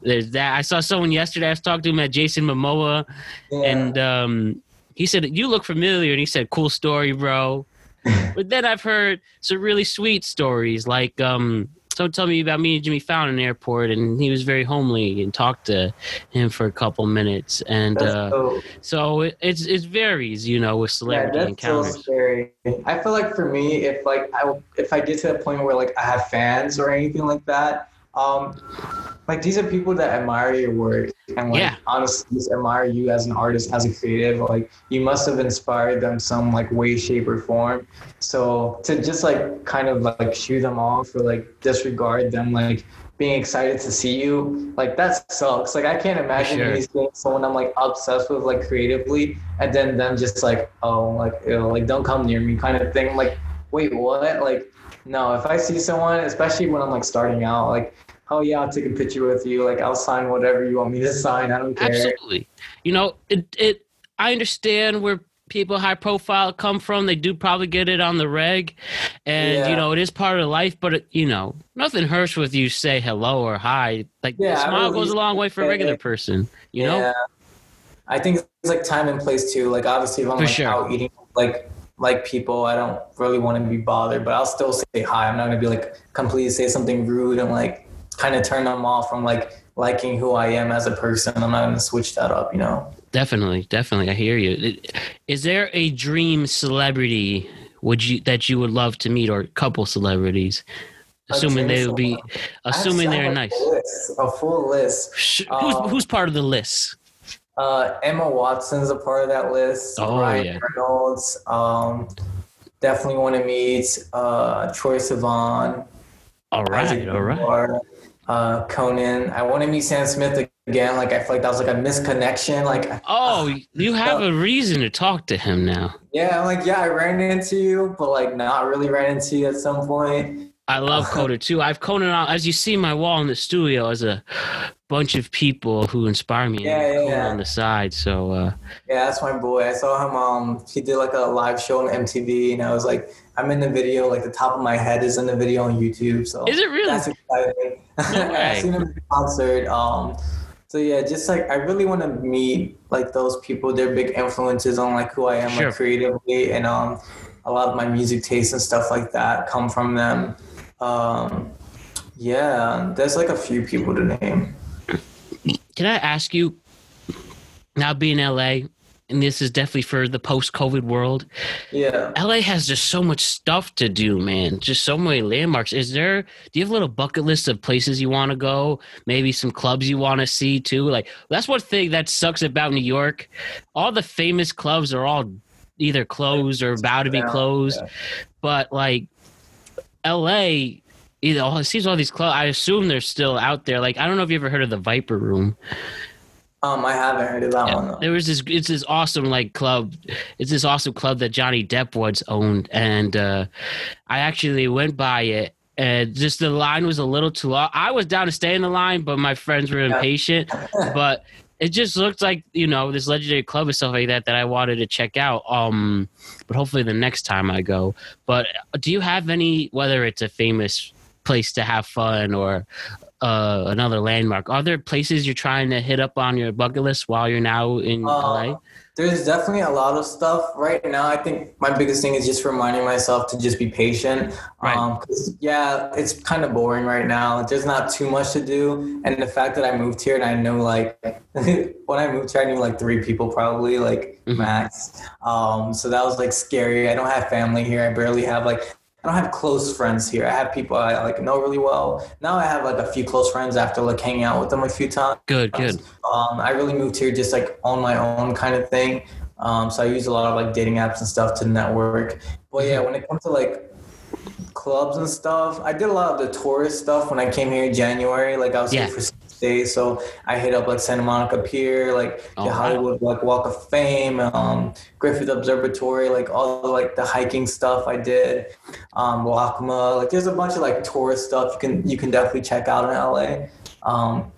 There's that. I saw someone yesterday. I was talking to him at Jason Momoa, Yeah. and um, he said, "You look familiar." And he said, "Cool story, bro." but then I've heard some really sweet stories, like um, someone tell me about me and Jimmy Fallon in the airport, and he was very homely and talked to him for a couple minutes, and that's uh, so, so it, it's it varies, you know, with yeah, celebrity that's so encounters. scary. I feel like for me, if like I if I get to the point where like I have fans or anything like that, um, like these are people that admire your work and like Yeah. honestly just admire you as an artist, as a creative. Like you must have inspired them some like way, shape, or form. So to just like kind of like shoo them off or like disregard them, like being excited to see you, like that sucks. Like I can't imagine sure. me seeing someone I'm like obsessed with like creatively, and then them just like oh like you know, like don't come near me kind of thing. Like wait what? Like no, if I see someone, especially when I'm like starting out, like oh yeah, I'll take a picture with you. Like I'll sign whatever you want me to sign. I don't care. Absolutely, you know, it it. I understand where people high profile come from. They do probably get it on the reg, and you know it is part of life. But it, you know, nothing hurts with you say hello or hi. Like Yeah, smile really goes a long way for a regular person. You know. Yeah. I think it's like time and place too. Like obviously if I'm For like sure. out eating like like people, I don't really want to be bothered, but I'll still say hi. I'm not gonna be like completely say something rude and like kind of turn them off from like liking who I am as a person. I'm not gonna switch that up, you know. Definitely, definitely. I hear you. Is there a dream celebrity would you that you would love to meet, or couple celebrities? Assuming they would be, celebrity. I have- assuming they're a nice. list, a full list. Who's, Um, who's part of the list? Uh, Emma Watson's a part of that list. Oh, Ryan yeah. Reynolds. Um, definitely want to meet uh, Troye Sivan. All right, all right. Asimov, Uh, Conan. I want to meet Sam Smith again. Like I feel like that was like a misconnection. Like Oh, you have a reason to talk to him now. yeah, I'm like yeah, I ran into you, but like not really ran into you at some point. I love Coda too. I've Conan on, as you see my wall in the studio as a bunch of people who inspire me. Yeah, yeah, yeah. on the side. So uh, Yeah, that's my boy. I saw him. Um, he did like a live show on MTV, and I was like, I'm in the video. Like the top of my head is in the video on YouTube. So Is it really? That's exciting. No. I've seen him in concert. Um, so yeah, just like I really want to meet like those people. They're big influences on like who I am Sure. like creatively, and um, a lot of my music tastes and stuff like that come from them. Um, yeah, there's like a few people to name. can I ask you, now being LA, and this is definitely for the post-COVID world. Yeah. LA has just so much stuff to do, man. Just so many landmarks. Is there? Do you have a little bucket list of places you want to go? Maybe some clubs you want to see too. Like that's one thing that sucks about New York. All the famous clubs are all either closed or about to be closed. yeah. But like LA. Either all it seems all these clubs. I assume they're still out there. Like I don't know if you ever heard of the Viper Room. Um, I haven't heard of that one. Though. There was this. It's this awesome like club. It's this awesome club that Johnny Depp once owned, and uh, I actually went by it. And just the line was a little too long. I was down to stay in the line, but my friends were impatient. but it just looked like you know this legendary club and stuff like that that I wanted to check out. Um, but hopefully the next time I go. But do you have any? Whether it's a famous place to have fun or uh, another landmark, are there places you're trying to hit up on your bucket list while you're now in LA? Uh, there's definitely a lot of stuff right now. I think my biggest thing is just reminding myself to just be patient. Right. Um, yeah, it's kind of boring right now. There's not too much to do, and the fact that I moved here and I know like when I moved here, I knew like three people probably like Mhm. max. Um, so that was like scary. I don't have family here. I barely have like. I don't have close friends here. I have people I like know really well. Now I have like a few close friends after like hanging out with them a few times. Good, good. Um, I really moved here just like on my own kind of thing. Um, so I use a lot of like dating apps and stuff to network. But yeah, when it comes to like clubs and stuff, I did a lot of the tourist stuff when I came here in January. Like I was Yeah. here for six so I hit up like Santa Monica Pier, like Oh, the wow. Hollywood like Walk of Fame, um, Griffith Observatory, like all the like the hiking stuff I did, um. Like there's a bunch of like tourist stuff you can you can definitely check out in LA. Um,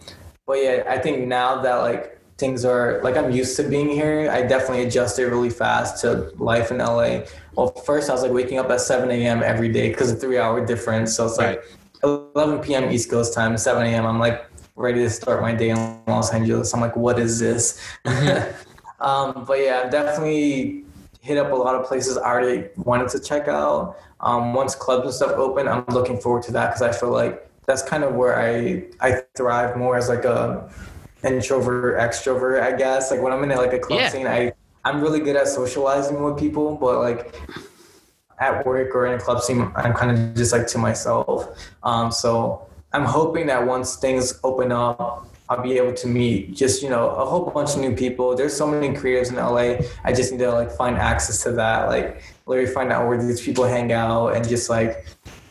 but yeah, I think now that like things are like I'm used to being here, I definitely adjusted really fast to life in LA. Well, first I was like waking up at 7 a.m. every day because of three hour difference. So it's like 11 p.m. East Coast time, 7 a.m. I'm like ready to start my day in Los Angeles. I'm like, what is this? um, but yeah, I've definitely hit up a lot of places I already wanted to check out. Um, once clubs and stuff open, I'm looking forward to that because I feel like that's kind of where I I thrive more as like a introvert extrovert I guess like when I'm in like a club Yeah. scene I I'm really good at socializing with people but like at work or in a club scene I'm kind of just like to myself um so I'm hoping that once things open up I'll be able to meet just you know a whole bunch of new people there's so many creatives in LA I just need to like find access to that like literally find out where these people hang out and just like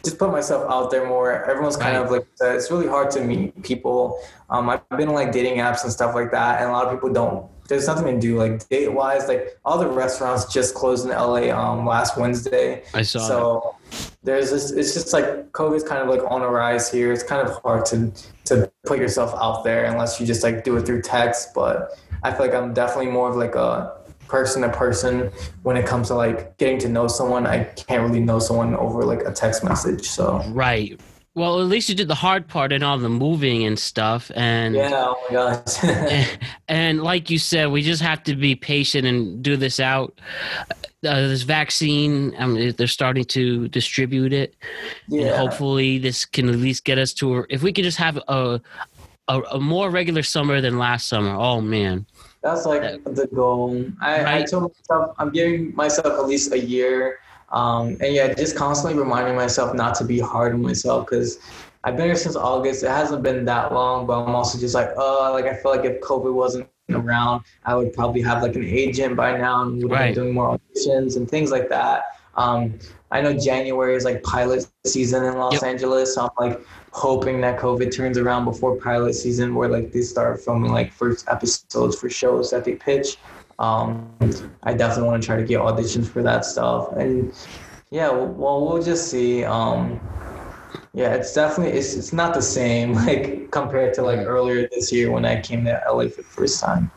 just put myself out there more. Everyone's kind Right. of like uh, it's really hard to meet people. Um, I've been on like dating apps and stuff like that, and a lot of people don't. There's nothing to do like date wise. Like all the restaurants just closed in LA um, last Wednesday. I saw that. There's this. It's just like COVID's kind of like on a rise here. It's kind of hard to to put yourself out there unless you just like do it through text. But I feel like I'm definitely more of like a person to person when it comes to like getting to know someone. I can't really know someone over like a text message. So Right. Well, at least you did the hard part and all the moving and stuff. And yeah, oh my gosh. and like you said, we just have to be patient and do this out. Uh, this vaccine, I mean, they're starting to distribute it, and hopefully, this can at least get us to. A, if we could just have a, a a more regular summer than last summer. Oh man, That's like the goal. I, I Right. told myself I'm giving myself at least a year. Um, and yeah, just constantly reminding myself not to be hard on myself because I've been here since August. It hasn't been that long, but I'm also just like, uh, like I feel like if COVID wasn't around, I would probably have like an agent by now and would Right. been doing more auditions and things like that. Um, I know January is like pilot season in Los Yep. Angeles, so I'm like hoping that COVID turns around before pilot season, where like they start filming like first episodes for shows that they pitch. Um, I definitely want to try to get auditions for that stuff, and yeah, well, well we'll just see. Um, Yeah, it's definitely it's it's not the same like compared to like earlier this year when I came to LA for the first time.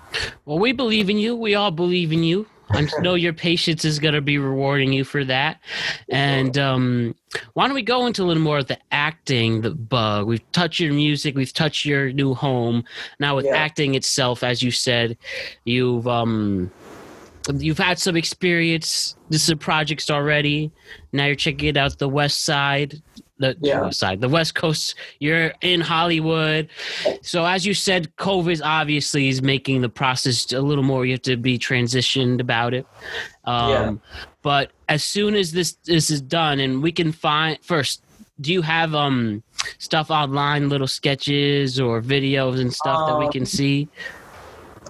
Well, we believe in you. We all believe in you. I know your patience is going to be rewarding you for that. And um, why don't we go into a little more of the acting, the bug? We've touched your music, we've touched your new home. Now with Yeah. acting itself, as you said, you've um, you've had some experience. This is a projects already. Now you're checking it out the West Side. The, Yeah. West Side, the West Coast. You're in Hollywood. So as you said, COVID obviously is making the process a little more. You have to be transitioned about it. Um, Yeah. But as soon as this this is done, and we can find first, do you have um stuff online, little sketches or videos and stuff that we Um, can see?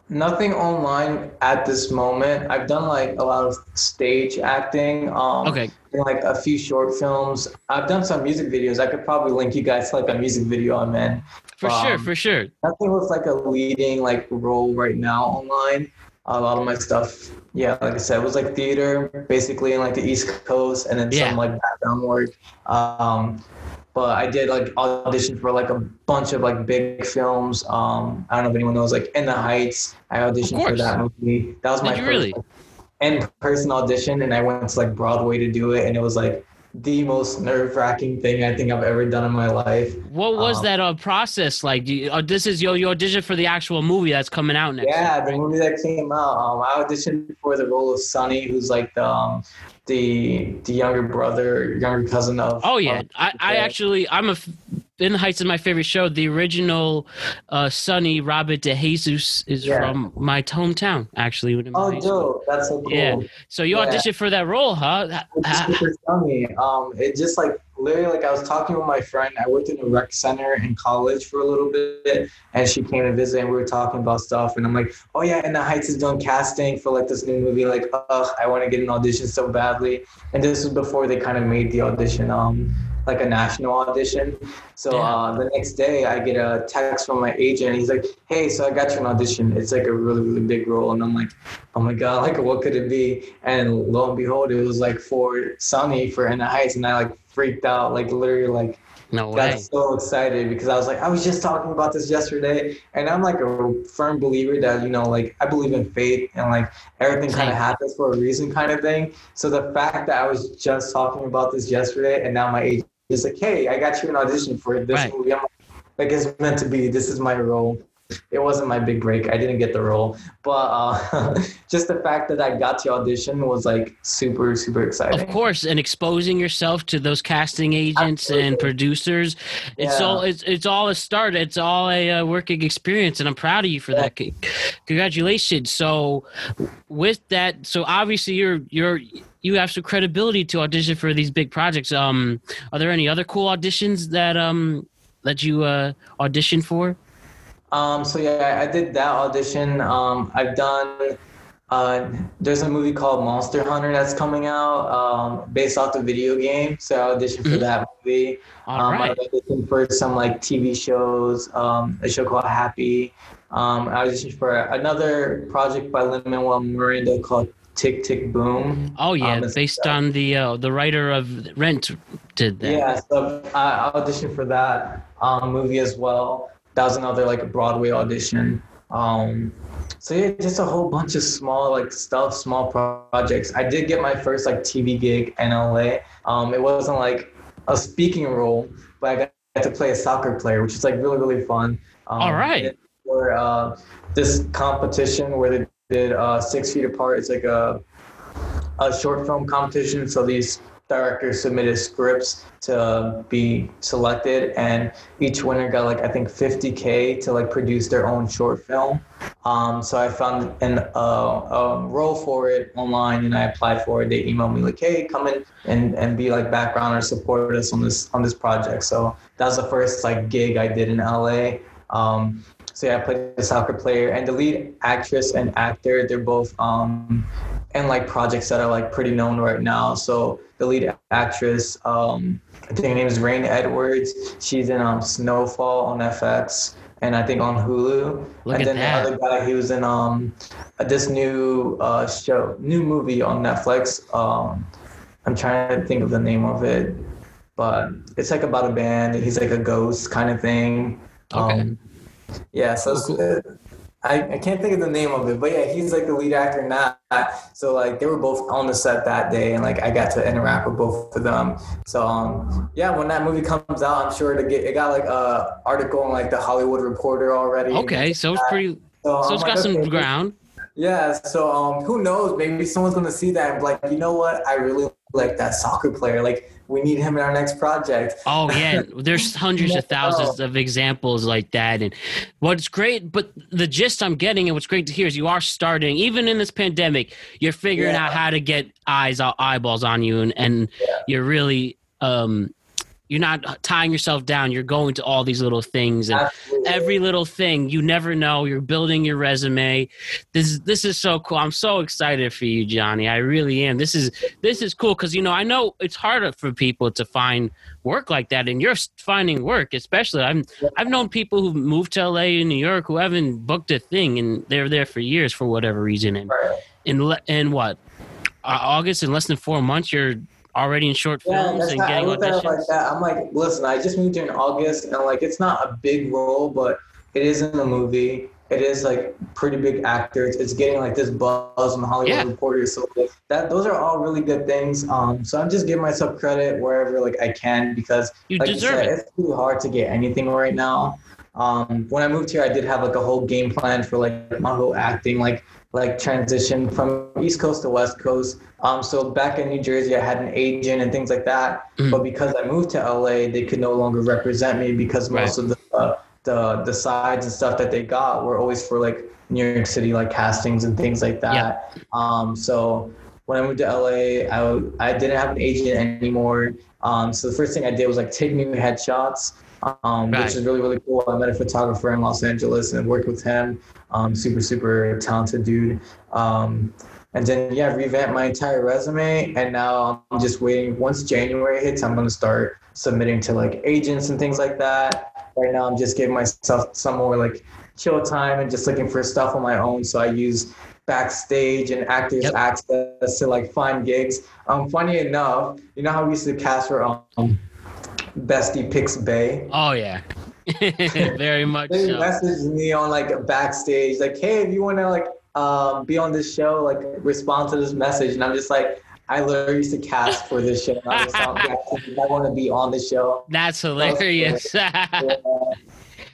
Nothing online at this moment. I've done like a lot of stage acting. Um, Okay. Like a few short films. I've done some music videos. I could probably link you guys to like a music video I'm in. For sure, um, for sure. Nothing with like a leading like role right now online. A lot of my stuff, yeah, like I said, was like theater, basically in like the East Coast, and then Yeah. some like background work. Um, but I did like audition for like a bunch of like big films. Um, I don't know if anyone knows like In the Heights. I auditioned for that movie. That was my Did first really? In-person audition, and I went to like Broadway to do it, and it was like the most nerve-wracking thing I think I've ever done in my life. What was um, that uh, process like? Do you, oh, this is your your audition for the actual movie that's coming out next. Yeah, year, the movie that came out. Um, I auditioned for the role of Sonny, who's like the um, the the younger brother, younger cousin of. Oh yeah, I, I actually I'm a f- In the Heights is my favorite show. The original uh, Sonny Robert De Jesus is Yeah. from my hometown, actually. when in my Oh, high school. dope! That's so cool. Yeah. So you Yeah. auditioned for that role, huh? Ha- It's ha- super funny. Um, it just like literally like I was talking with my friend. I worked in a rec center in college for a little bit, and she came to visit, and we were talking about stuff. And I'm like, oh yeah, In the Heights is doing casting for like this new movie. Like, ugh, I want to get an audition so badly. And this was before they kind of made the audition. Um. Like a national audition. So Yeah. uh, the next day, I get a text from my agent. He's like, "Hey, so I got you an audition. It's like a really, really big role." And I'm like, "Oh my god, like what could it be?" And lo and behold, it was like for Sonny for In the Heights, and I like freaked out, like literally like no way. got so excited because I was like, I was just talking about this yesterday, and I'm like a firm believer that you know, like I believe in fate and like everything kind of happens for a reason, kind of thing. So the fact that I was just talking about this yesterday, and now my agent is like, Hey, I got you an audition for this Right. movie. I'm like, it's meant to be. This is my role. It wasn't my big break. I didn't get the role, but uh, just the fact that I got to audition was like super, super exciting. Of course, and exposing yourself to those casting agents and Absolutely. producers, it's Yeah. all it's, it's all a start. It's all a uh, working experience, and I'm proud of you for that. Congratulations. So, with that, so obviously you're you're you have some credibility to audition for these big projects. Um, are there any other cool auditions that um that you uh auditioned for? Um, so yeah, I did that audition. Um, I've done. Uh, there's a movie called Monster Hunter that's coming out, um, based off the video game. So I auditioned for Mhm. that movie. All um, right. I auditioned for some like TV shows. Um, a show called Happy. Um, I auditioned for another project by Lin Manuel Miranda called Tick Tick Boom. Oh yeah, um, based on the uh, the writer of Rent did that. Yeah, so I auditioned for that um, movie as well. That was another like Broadway audition. Um, so yeah, just a whole bunch of small like stuff, small projects. I did get my first like TV gig in LA. Um, it wasn't like a speaking role, but I got to play a soccer player, which is like really really fun. Um, All right. For uh, this competition where they did uh, Six Feet Apart, it's like a a short film competition. So these directors submitted scripts to be selected, and each winner got like I think 50k to like produce their own short film. Um, so I found an uh, a role for it online, and I applied for it. They emailed me like, "Hey, come in and, and be like background or support us on this on this project." So that was the first like gig I did in LA. Um, so yeah, I played the soccer player, and the lead actress and actor, they're both um, in like projects that are like pretty known right now. So the lead actress, um, I think her name is Reign Edwards. She's in um, Snowfall on FX, and I think on Hulu. Look and then that. the other guy, he was in um, this new uh, show, new movie on Netflix. Um, I'm trying to think of the name of it. but it's like about a band he's like a ghost kind of thing. Okay. Um, yeah, so it's, uh, I, I can't think of the name of it, but yeah, he's like the lead actor in that. So like they were both on the set that day, and like I got to interact with both of them. So um, yeah, when that movie comes out, I'm sure to get it got like a article in like the Hollywood Reporter already. Okay, so it's pretty. So, So I'm it's like, got some okay, ground. Yeah, so um, who knows? Maybe someone's gonna see that and be like, you know what? I really like that soccer player. Like, we need him in our next project. Oh yeah, there's hundreds of thousands of examples like that, and what's great, but the gist I'm getting and what's great to hear is you are starting, even in this pandemic, you're figuring Yeah. out how to get eyes, eyeballs on you, and and you're really um, you're not tying yourself down. You're going to all these little things, and Absolutely. every little thing you never know. You're building your resume. This is this is so cool. I'm so excited for you, Johnny. I really am. This is this is cool because you know I know it's harder for people to find work like that, and you're finding work, especially. I'm I've known people who moved to LA and New York who haven't booked a thing, and they're there for years for whatever reason. And in in what uh, August in less than four months, you're already in short Yeah, films that's and I getting it auditions. like that. I'm like, listen, I just moved here in August, and like, it's not a big role, but it is in the movie. It is like pretty big actors. It's getting like this buzz the Hollywood Yeah. Reporter. So like, that those are all really good things. Um, so I'm just giving myself credit wherever like I can because You like deserve said, it. it's too hard to get anything right now. Um, when I moved here, I did have like a whole game plan for like my whole acting, like like transition from East Coast to West Coast. Um, so back in New Jersey, I had an agent and things like that. Mm. But because I moved to LA, they could no longer represent me because most of the uh, the the sides and stuff that they got were always for like New York City like castings and things like that. Yeah. Um, so when I moved to LA, I, I didn't have an agent anymore. Um, so the first thing I did was like take new headshots, um, Right. which is really really cool. I met a photographer in Los Angeles and worked with him. Um, super super talented dude. Um, and then yeah, revamp my entire resume. And now I'm just waiting. Once January hits, I'm gonna start submitting to like agents and things like that. Right now, I'm just giving myself some more like chill time and just looking for stuff on my own. So I use backstage and actors Yep. access to like find gigs. Um, funny enough, you know how we used to cast for um, Bestie Picks Bay. Oh yeah, very much They so. messaged me on like backstage, like, hey, if you want to like um, be on this show, like respond to this message. And I'm just like, I literally used to cast for this show. I was on backstage, I want to be on the show. That's hilarious.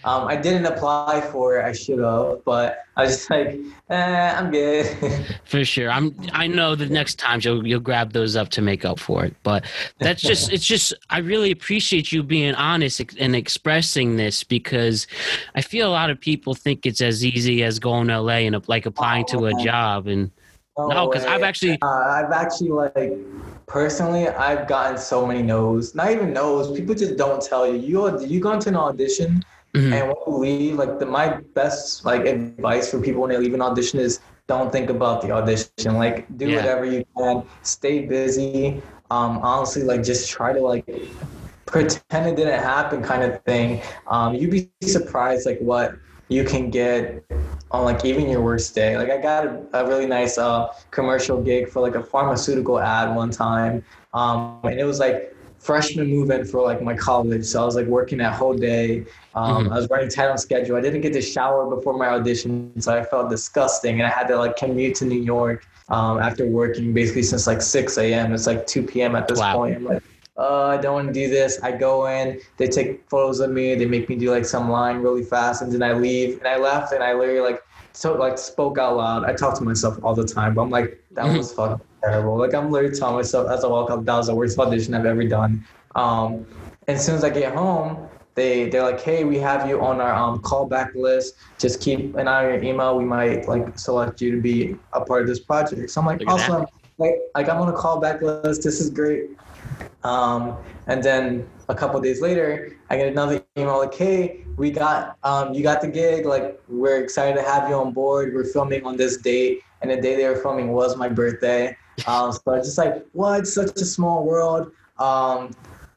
Um, I didn't apply for it. I should have, but I was just like, eh, I'm good. For sure. I'm I know the next time you'll you'll grab those up to make up for it. But that's just it's just I really appreciate you being honest and expressing this because I feel a lot of people think it's as easy as going to LA and like applying to a job and No, 'cause way. I've actually- uh, I've actually like personally, I've gotten so many no's. Not even no's. People just don't tell you. You you go into an audition, Mhm. and when you leave, like the my best like advice for people when they leave an audition is don't think about the audition. Like do Yeah. whatever you can. Stay busy. Um, honestly, like just try to like pretend it didn't happen, kind of thing. Um, you'd be surprised like what you can get on like even your worst day. Like I got a, a really nice uh, commercial gig for like a pharmaceutical ad one time, um, and it was like freshman move-in for like my college. So I was like working that whole day. Um, I was running tight on schedule. I didn't get to shower before my audition, so I felt disgusting, and I had to like commute to New York um, after working basically since like 6 a.m. It's like 2 p.m. at this Wow. point. I'm like, oh, I don't want to do this. I go in, they take photos of me, they make me do like some line really fast, and then I leave. And I left, and I literally like so like spoke out loud. I talk to myself all the time, but I'm like, that Mhm. was fucking terrible. Like I'm literally telling myself as I walk up, that was the worst audition I've ever done. Um, and as soon as I get home, they they're like, hey, we have you on our um callback list. Just keep an eye on your email. We might like select you to be a part of this project. So I'm like, Look at that. awesome. Like, like I'm on a callback list. This is great. Um, and then a couple days later, I get another email like, "Hey, we got um, you got the gig. Like, we're excited to have you on board. We're filming on this date, and the day they were filming was my birthday. Um, so I just like, what? Such a small world. Um,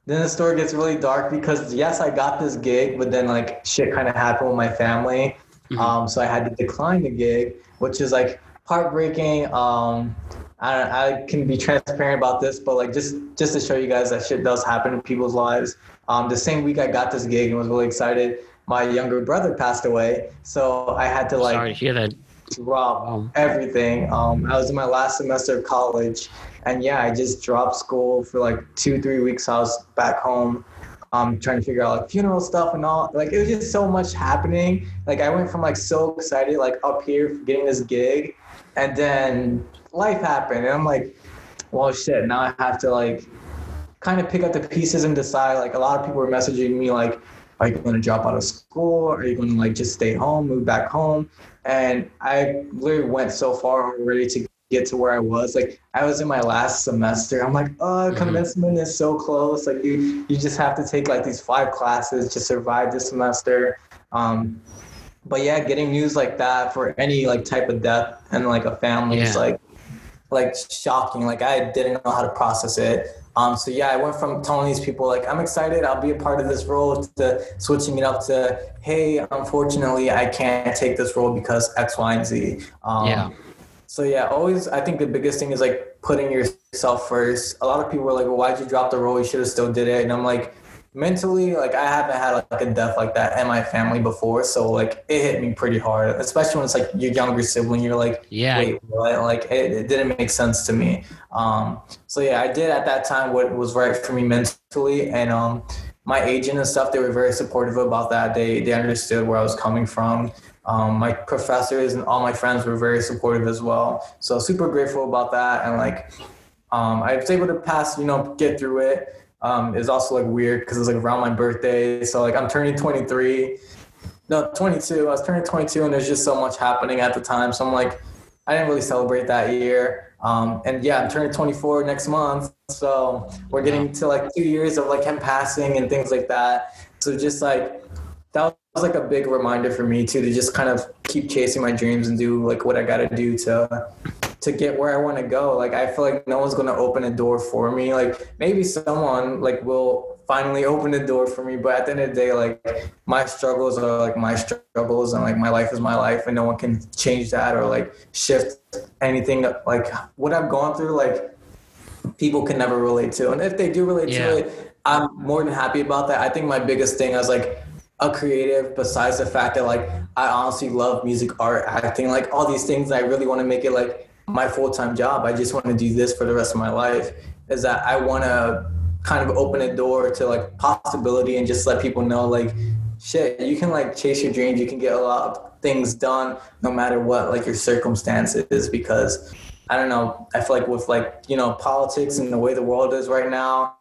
then the story gets really dark because yes, I got this gig, but then like shit kind of happened with my family. Mhm. Um, so I had to decline the gig, which is like heartbreaking. Um, I, I can be transparent about this, but like just just to show you guys that shit does happen in people's lives. Um, the same week I got this gig and was really excited, my younger brother passed away, so I had to like Sorry to hear that. Drop Wow. everything. Um, I was in my last semester of college, and yeah, I just dropped school for like two, three weeks. I was back home, um, trying to figure out like funeral stuff and all. Like it was just so much happening. Like I went from like so excited, like up here getting this gig, and then life happened, and I'm like, well, shit. Now I have to like kind of pick up the pieces and decide. Like a lot of people were messaging me like, are you going to drop out of school? Are you going to like just stay home, move back home? And I literally went so far already to get to where I was. Like I was in my last semester. I'm like, oh, Mhm. commencement is so close. Like you, you just have to take like these five classes to survive this semester. Um, but yeah, getting news like that for any like type of death and like a family is like like shocking. Like I didn't know how to process it. Um, so yeah, I went from telling these people like I'm excited, I'll be a part of this role, to switching it up to hey, unfortunately, I can't take this role because X, Y, and Z. Um, Yeah. So yeah, always I think the biggest thing is like putting yourself first. A lot of people are like, well, why'd you drop the role? You should have still did it. And I'm like, mentally, like I haven't had like a death like that in my family before, so like it hit me pretty hard. Especially when it's like your younger sibling. You're like, Yeah. wait, what? Like it, it didn't make sense to me. Um, so yeah, I did at that time what was right for me mentally, and um, my agent and stuff they were very supportive about that. They they understood where I was coming from. Um, my professors and all my friends were very supportive as well. So super grateful about that, and like um, I was able to pass, you know, get through it. Um, it's also like weird because it's like around my birthday, so like I'm turning 23 no 22 i was turning 22 and there's just so much happening at the time. So i'm like i didn't really celebrate that year. Um, and yeah i'm turning 24 next month. So we're getting to like two years of like him passing and things like that. So just like that was like a big reminder for me too to just kind of keep chasing my dreams and do like what i gotta do to to get where I want to go. Like I feel like no one's gonna open a door for me. Like maybe someone like will finally open the door for me, but at the end of the day, like my struggles are like my struggles, and like my life is my life, and no one can change that or like shift anything. Like what I've gone through, like people can never relate to, and if they do relate Yeah. to it, I'm more than happy about that. I think my biggest thing is like a creative besides the fact that like I honestly love music, art, acting, like all these things. I really want to make it like my full time job. I just want to do this for the rest of my life. Is that I want to kind of open a door to like possibility and just let people know like shit, you can like chase your dreams. You can get a lot of things done no matter what like your circumstances because I don't know. I feel like with like you know politics and the way the world is right now,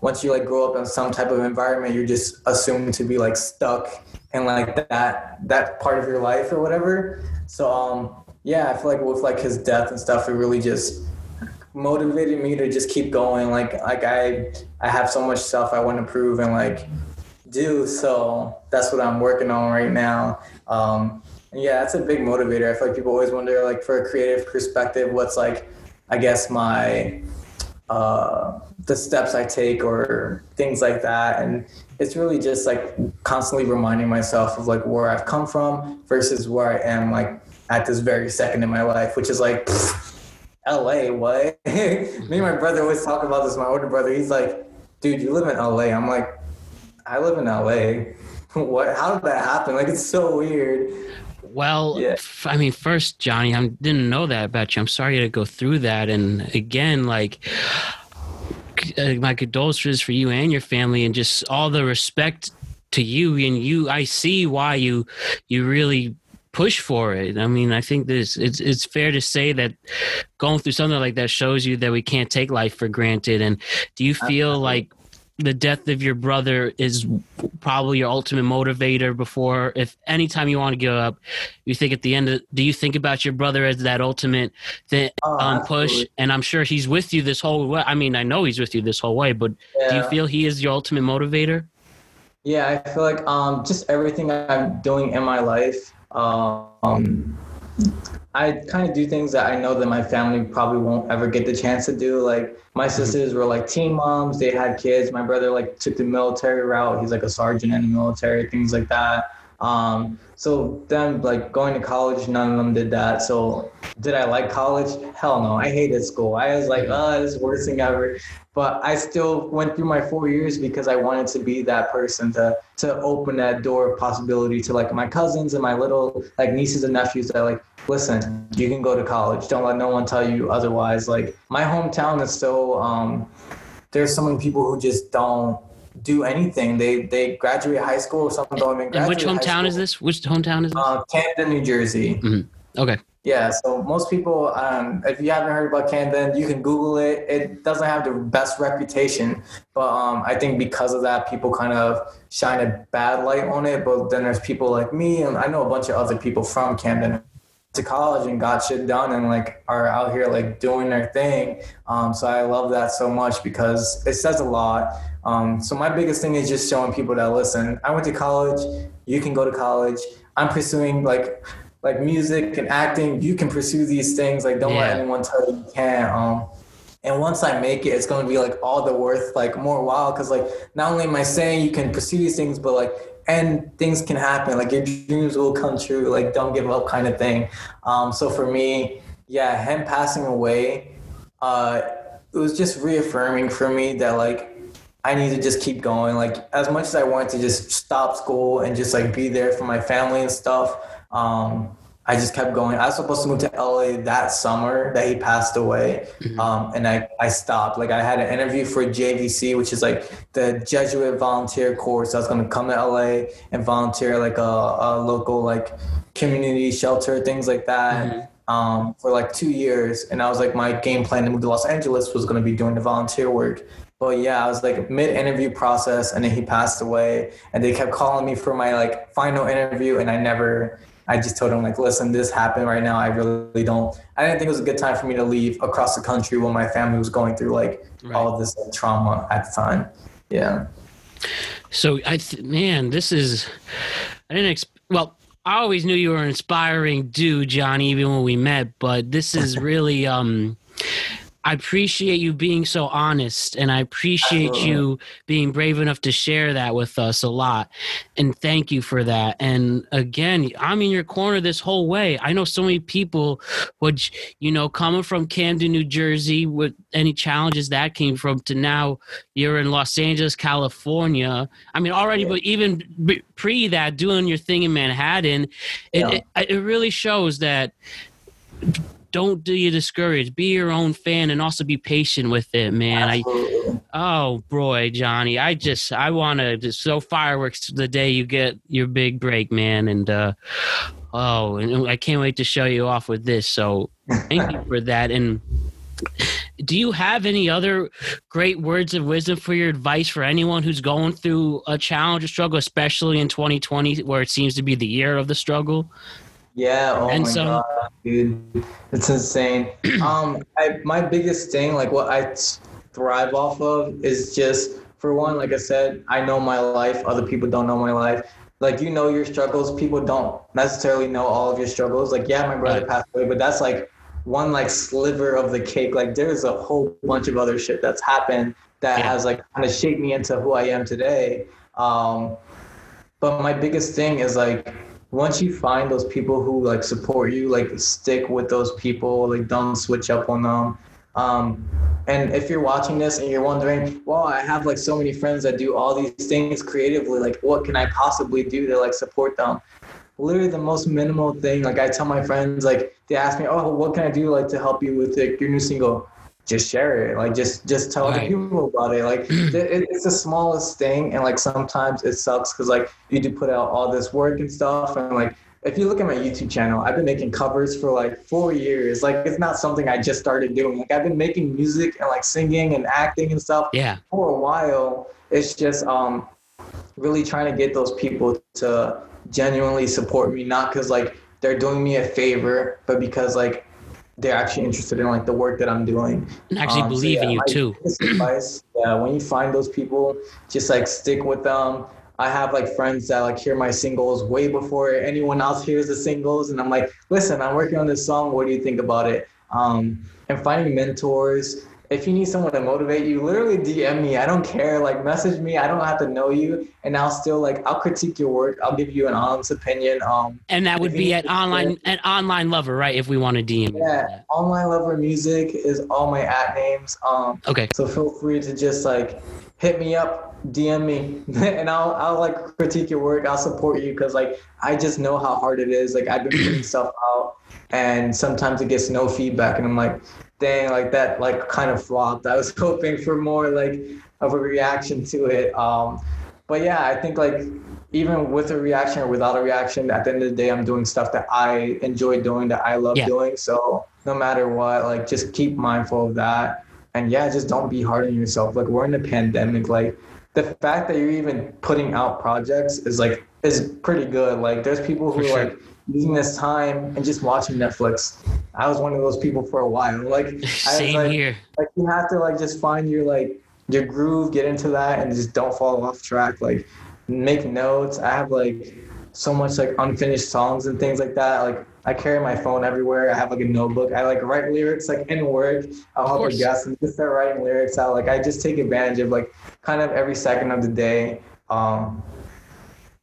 once you like grow up in some type of environment, you're just assumed to be like stuck in like that that part of your life or whatever. So um yeah, I feel like with like his death and stuff, it really just motivated me to just keep going. Like like I I have so much stuff I want to prove and like do. So that's what I'm working on right now. Um yeah, that's a big motivator. I feel like people always wonder like for a creative perspective, what's like I guess my uh, the steps I take or things like that. And it's really just like constantly reminding myself of like where I've come from versus where I am like at this very second in my life, which is like LA, what? Me and my brother always talk about this. My older brother, he's like, dude, you live in LA. I'm like, I live in LA. what? How did that happen? Like, it's so weird. Well, Yeah. f- I mean, first, Johnny, I didn't know that about you. I'm sorry to go through that. And again, like, uh, my condolences for you and your family, and just all the respect to you. And you, I see why you, you really push for it. I mean, I think this it's it's fair to say that going through something like that shows you that we can't take life for granted. And do you feel like the death of your brother is probably your ultimate motivator before if anytime you want to give up you think at the end of do you think about your brother as that ultimate th- Oh, um, push? and i'm sure he's with you this whole way. I mean i know he's with you this whole way but do you feel he is your ultimate motivator? Yeah, I feel like um, just everything I'm doing in my life, um, I kind of do things that I know that my family probably won't ever get the chance to do. Like my sisters were like teen moms; they had kids. My brother like took the military route; he's like a sergeant in the military, things like that. Um, so them like going to college, none of them did that. So did I like college? Hell no. I hated school. I was like, oh, this is the worst thing ever. But I still went through my four years because I wanted to be that person to to open that door of possibility to like my cousins and my little like nieces and nephews that like, listen, you can go to college. Don't let no one tell you otherwise. Like my hometown is so um there's so many people who just don't do anything. They they graduate high school, or something don't even And graduate. which high hometown is this? Which hometown is this? Uh, Camden, New Jersey. Okay. Yeah, so most people, um, if you haven't heard about Camden, you can Google it. It doesn't have the best reputation, but um, I think because of that, people kind of shine a bad light on it. But then there's people like me, and I know a bunch of other people from Camden to college and got shit done and like are out here like doing their thing. Um, so I love that so much because it says a lot. Um, so my biggest thing is just showing people that listen. I went to college. You can go to college. I'm pursuing like like music and acting. You can pursue these things. Like don't let anyone tell you you can't. Um, and once I make it, it's going to be like all the worth, like more wow. Cause like not only am I saying you can pursue these things, but like and things can happen. Like your dreams will come true. Like don't give up, kind of thing. Um, so for me, yeah, him passing away, uh, it was just reaffirming for me that like I need to just keep going. Like as much as I wanted to just stop school and just like be there for my family and stuff, um, I just kept going. I was supposed to move to LA that summer that he passed away, um, and I I stopped. Like I had an interview for JVC, which is like the Jesuit Volunteer Corps. I was gonna come to LA and volunteer like a, a local like community shelter, things like that. Um, for like two years, and I was like, my game plan to move to Los Angeles was going to be doing the volunteer work. But yeah, I was like mid interview process, and then he passed away, and they kept calling me for my like final interview, and I never. I just told him like, listen, this happened right now. I really don't. I didn't think it was a good time for me to leave across the country when my family was going through like all of this like, trauma at the time. Yeah. So I, th- man, this is. I didn't. Ex- well, I always knew you were an inspiring dude, Johnny, even when we met. But this is really. um I appreciate you being so honest, and I appreciate you being brave enough to share that with us a lot. And thank you for that. And again, I'm in your corner this whole way. I know so many people, which you know, coming from Camden, New Jersey, with any challenges that came from, to now you're in Los Angeles, California. I mean, already, but even pre that, doing your thing in Manhattan, it, Yeah. it, it really shows that don't do you discouraged. Be your own fan and also be patient with it, man. I oh boy, Johnny, I just I want to just so fireworks the day you get your big break, man. And uh oh, and I can't wait to show you off with this. So thank you for that. And do you have any other great words of wisdom for your advice for anyone who's going through a challenge or struggle, especially in 2020, where it seems to be the year of the struggle? Yeah. Oh And my so- god, dude, it's insane. um, I, my biggest thing, like what I thrive off of, is just for one, like I said, I know my life. Other people don't know my life. Like you know your struggles. People don't necessarily know all of your struggles. Like yeah, my brother Right. passed away, but that's like one like sliver of the cake. Like there's a whole bunch of other shit that's happened that Yeah. has like kind of shaped me into who I am today. Um, but my biggest thing is like once you find those people who like support you like stick with those people like don't switch up on them um and if you're watching this and you're wondering well i have like so many friends that do all these things creatively like what can i possibly do to like support them? Literally the most minimal thing like i tell my friends like they ask me oh what can i do like to help you with like, your new single just share it like just just tell other people about it like it, it's the smallest thing and like sometimes it sucks because like you do put out all this work and stuff and like if you look at my youtube channel i've been making covers for like four years like it's not something i just started doing like i've been making music and like singing and acting and stuff Yeah. for a while it's just um really trying to get those people to genuinely support me not because like they're doing me a favor but because like they're actually interested in like the work that i'm doing And actually um, so believe in you too. advice, yeah, when you find those people, just like stick with them. I have like friends that like hear my singles way before anyone else hears the singles, and I'm like, listen, I'm working on this song. What do you think about it? Um, and finding mentors if you need someone to motivate you, literally DM me. I don't care. Like message me. I don't have to know you, and I'll still like I'll critique your work. I'll give you an honest opinion. Um, And that would be at online an online lover, right? If we want to DM. Yeah, online lover music is all my at names. Um, Okay. so feel free to just like hit me up, DM me, and I'll I'll like critique your work. I'll support you because like I just know how hard it is. Like I've been putting stuff out, and sometimes it gets no feedback, and I'm like, dang, like that like kind of flopped. I was hoping for more like of a reaction to it. Um, but yeah, I think like even with a reaction or without a reaction, at the end of the day, I'm doing stuff that I enjoy doing, that I love Yeah. doing. So no matter what, like just keep mindful of that. And yeah, just don't be hard on yourself. Like we're in a pandemic. Like the fact that you're even putting out projects is like is pretty good. Like there's people who sure. like using this time and just watching Netflix. I was one of those people for a while. Like I was Same like, here. like you have to like just find your like your groove, get into that, and just don't fall off track. Like make notes. I have like so much like unfinished songs and things like that. Like I carry my phone everywhere. I have like a notebook. I like write lyrics like in work. I'll help a guest and just start writing lyrics out. Like I just take advantage of like kind of every second of the day. Um,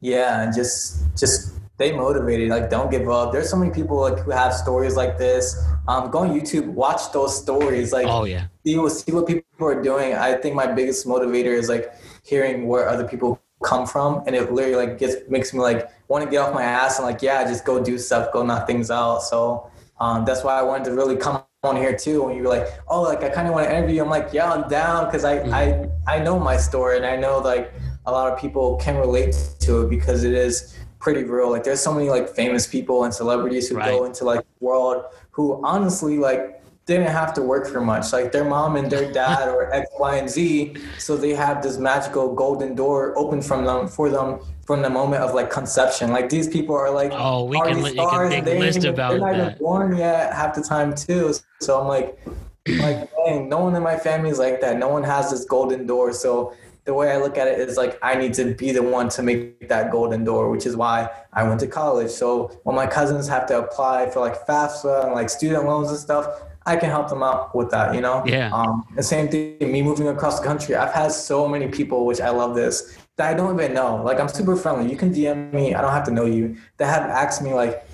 yeah, and just just stay motivated. Like don't give up. There's so many people like who have stories like this. Um, go on YouTube, watch those stories. Like Oh yeah. see what see what people are doing. I think my biggest motivator is like hearing where other people come from, and it literally like gets makes me like want to get off my ass and like yeah, just go do stuff, go knock things out. So um, that's why I wanted to really come on here too. When you were like, oh, like I kind of want to interview, you. I'm like, yeah, I'm down because I I I know my story and I know like a lot of people can relate to it because it is pretty real. Like there's so many like famous people and celebrities who go into like the world who honestly like didn't have to work for much. Like their mom and their dad or X, Y, and Z. So they have this magical golden door open from them for them from the moment of like conception. Like these people are like Oh, we can li- you can stars, they list even- about they're not that. even born yet half the time too. So I'm like, like dang, no one in my family is like that. No one has this golden door. So the way I look at it is like I need to be the one to make that golden door, which is why I went to college. So when my cousins have to apply for like FAFSA and like student loans and stuff, I can help them out with that, you know? Yeah. Um, the same thing, me moving across the country, I've had so many people, which I love this, that I don't even know. Like I'm super friendly. You can DM me. I don't have to know you. That have asked me like,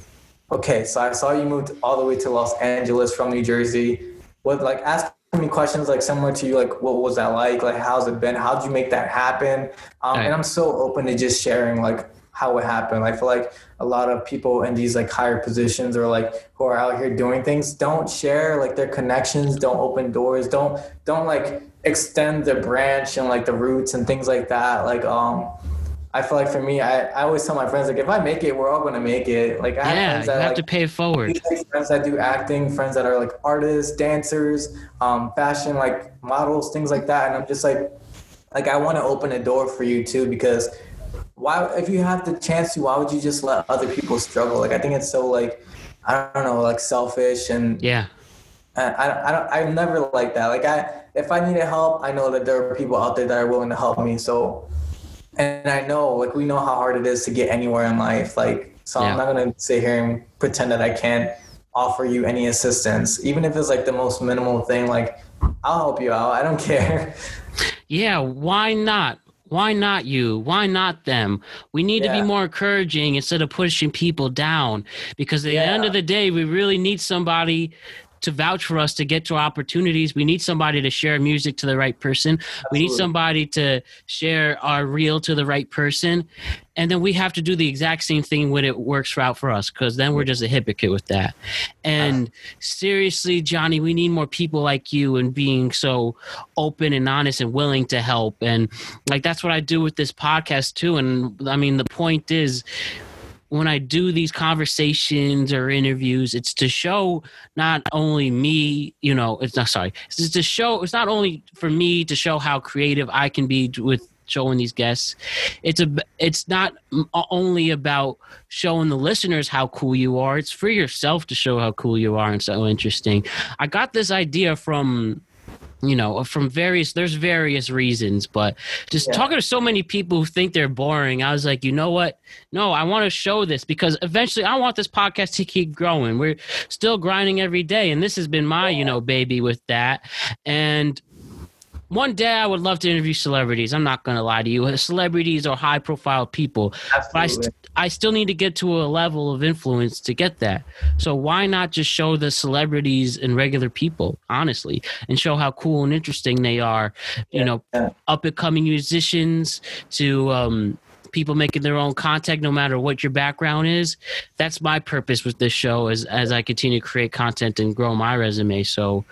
okay, so I saw you moved all the way to Los Angeles from New Jersey. What like ask me questions like similar to you, like what was that like? Like how's it been? How'd you make that happen? Um, Right. and I'm so open to just sharing like how it happened. I feel like a lot of people in these like higher positions or like who are out here doing things don't share like their connections, don't open doors, don't don't like extend the branch and like the roots and things like that. Like um I feel like for me, I, I always tell my friends like if I make it, we're all gonna make it. Like I have Yeah, friends that have like, to pay it forward. friends that do acting, friends that are like artists, dancers, um, fashion like models, things like that. And I'm just like, like I want to open a door for you too because why if you have the chance to, why would you just let other people struggle? Like I think it's so like I don't know, like selfish and Yeah. I, I don't I'm never like that. Like I if I needed help, I know that there are people out there that are willing to help me. So and I know like we know how hard it is to get anywhere in life. Like so Yeah. I'm not gonna sit here and pretend that I can't offer you any assistance. Even if it's like the most minimal thing, like I'll help you out. I don't care. Yeah, why not? Why not you? Why not them? We need to be more encouraging instead of pushing people down because at the end of the day, we really need somebody to vouch for us to get to opportunities. We need somebody to share music to the right person. We need somebody to share our reel to the right person. And then we have to do the exact same thing when it works out for us because then we're just a hypocrite with that. And ah. seriously, Johnny, we need more people like you and being so open and honest and willing to help. And like that's what I do with this podcast too. And I mean, the point is, when I do these conversations or interviews, it's to show not only me, you know, it's not sorry, it's to show, it's not only for me to show how creative I can be with showing these guests. It's a, it's not only about showing the listeners how cool you are. It's for yourself to show how cool you are and so interesting. I got this idea from you know uh, from various there's various reasons but just Yeah. talking to so many people who think they're boring i was like you know what? No i want to show this because eventually i want this podcast to keep growing. We're still grinding every day. And this has been my you know baby with that. And one day I would love to interview celebrities. I'm not going to lie to you. Celebrities or high profile people. But I, st- I still need to get to a level of influence to get that. So why not just show the celebrities and regular people, honestly, and show how cool and interesting they are? You Yeah, know, yeah. up and coming musicians to um, people making their own content, no matter what your background is. That's my purpose with this show as as I continue to create content and grow my resume. So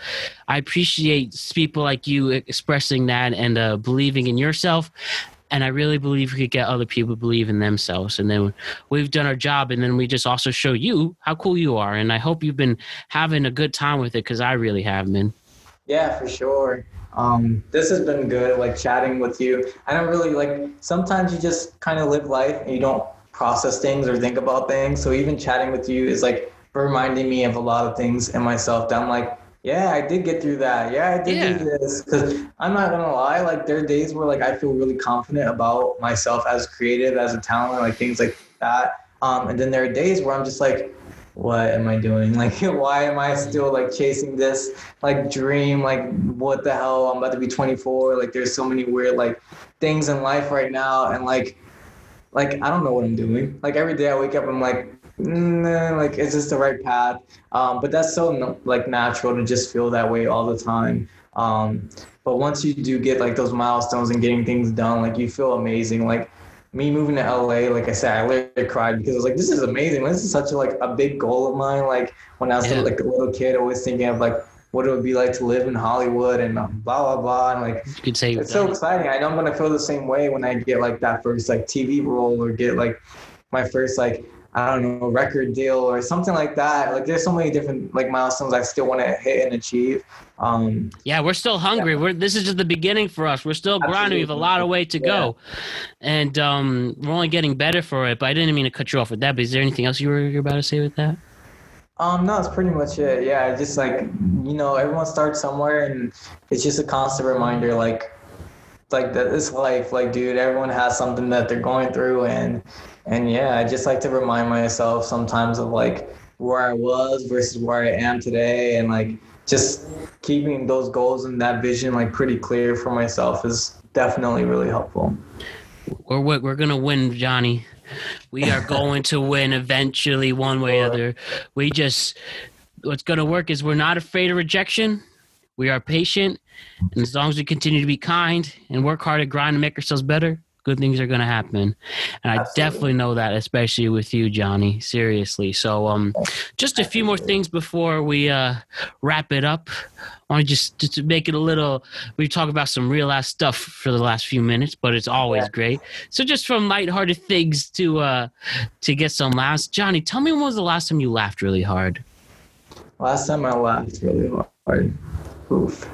I appreciate people like you expressing that and uh, believing in yourself. And I really believe we could get other people to believe in themselves. And then we've done our job. And then we just also show you how cool you are. And I hope you've been having a good time with it because I really have been. Yeah, for sure. Um, this has been good, like chatting with you. I don't really like, sometimes you just kind of live life and you don't process things or think about things. So even chatting with you is like reminding me of a lot of things in myself that I'm like, yeah, I did get through that. Yeah, I did Yeah. do this. Cause I'm not gonna lie, like there are days where like I feel really confident about myself as creative, as a talent, like things like that. Um, and then there are days where I'm just like, what am I doing? Like, why am I still like chasing this like dream? Like, what the hell? I'm about to be 24. Like, there's so many weird like things in life right now, and like, like I don't know what I'm doing. Like every day I wake up, I'm like, nah, like is this the right path? Um, but that's so like natural to just feel that way all the time. Um, but once you do get like those milestones and getting things done, like you feel amazing. Like me moving to LA, like I said, I literally cried because I was like, this is amazing. This is such a like a big goal of mine. Like when I was Yeah. like a little kid, always thinking of like what it would be like to live in Hollywood and blah blah blah. And like You could say it's so exciting. I know I'm gonna feel the same way when I get like that first like TV role or get like my first like I don't know record deal or something like that. Like there's so many different like milestones I still want to hit and achieve. Um, Yeah, we're still hungry. We're this is just the beginning for us. We're still grinding. We have a lot of way to go, and um, we're only getting better for it. But I didn't mean to cut you off with that. But is there anything else you were you're about to say with that? Um, no, it's pretty much it. Yeah, just like you know, everyone starts somewhere, and it's just a constant reminder, like, like that this life, like, dude, everyone has something that they're going through, and and yeah, I just like to remind myself sometimes of like where I was versus where I am today, and like just keeping those goals and that vision like pretty clear for myself is definitely really helpful. We're we're, gonna win, Johnny. We are going to win eventually, one way or other. We just what's gonna work is we're not afraid of rejection. We are patient, and as long as we continue to be kind and work hard to grind and make ourselves better, good things are gonna happen. And I Absolutely. definitely know that, especially with you, Johnny. Seriously. So, um, just a few more things before we uh wrap it up. I want to just just to make it a little. We talk about some real ass stuff for the last few minutes, but it's always Yeah. great. So just from lighthearted things to uh to get some laughs. Johnny, tell me when was the last time you laughed really hard? Last time I laughed really hard. Oof.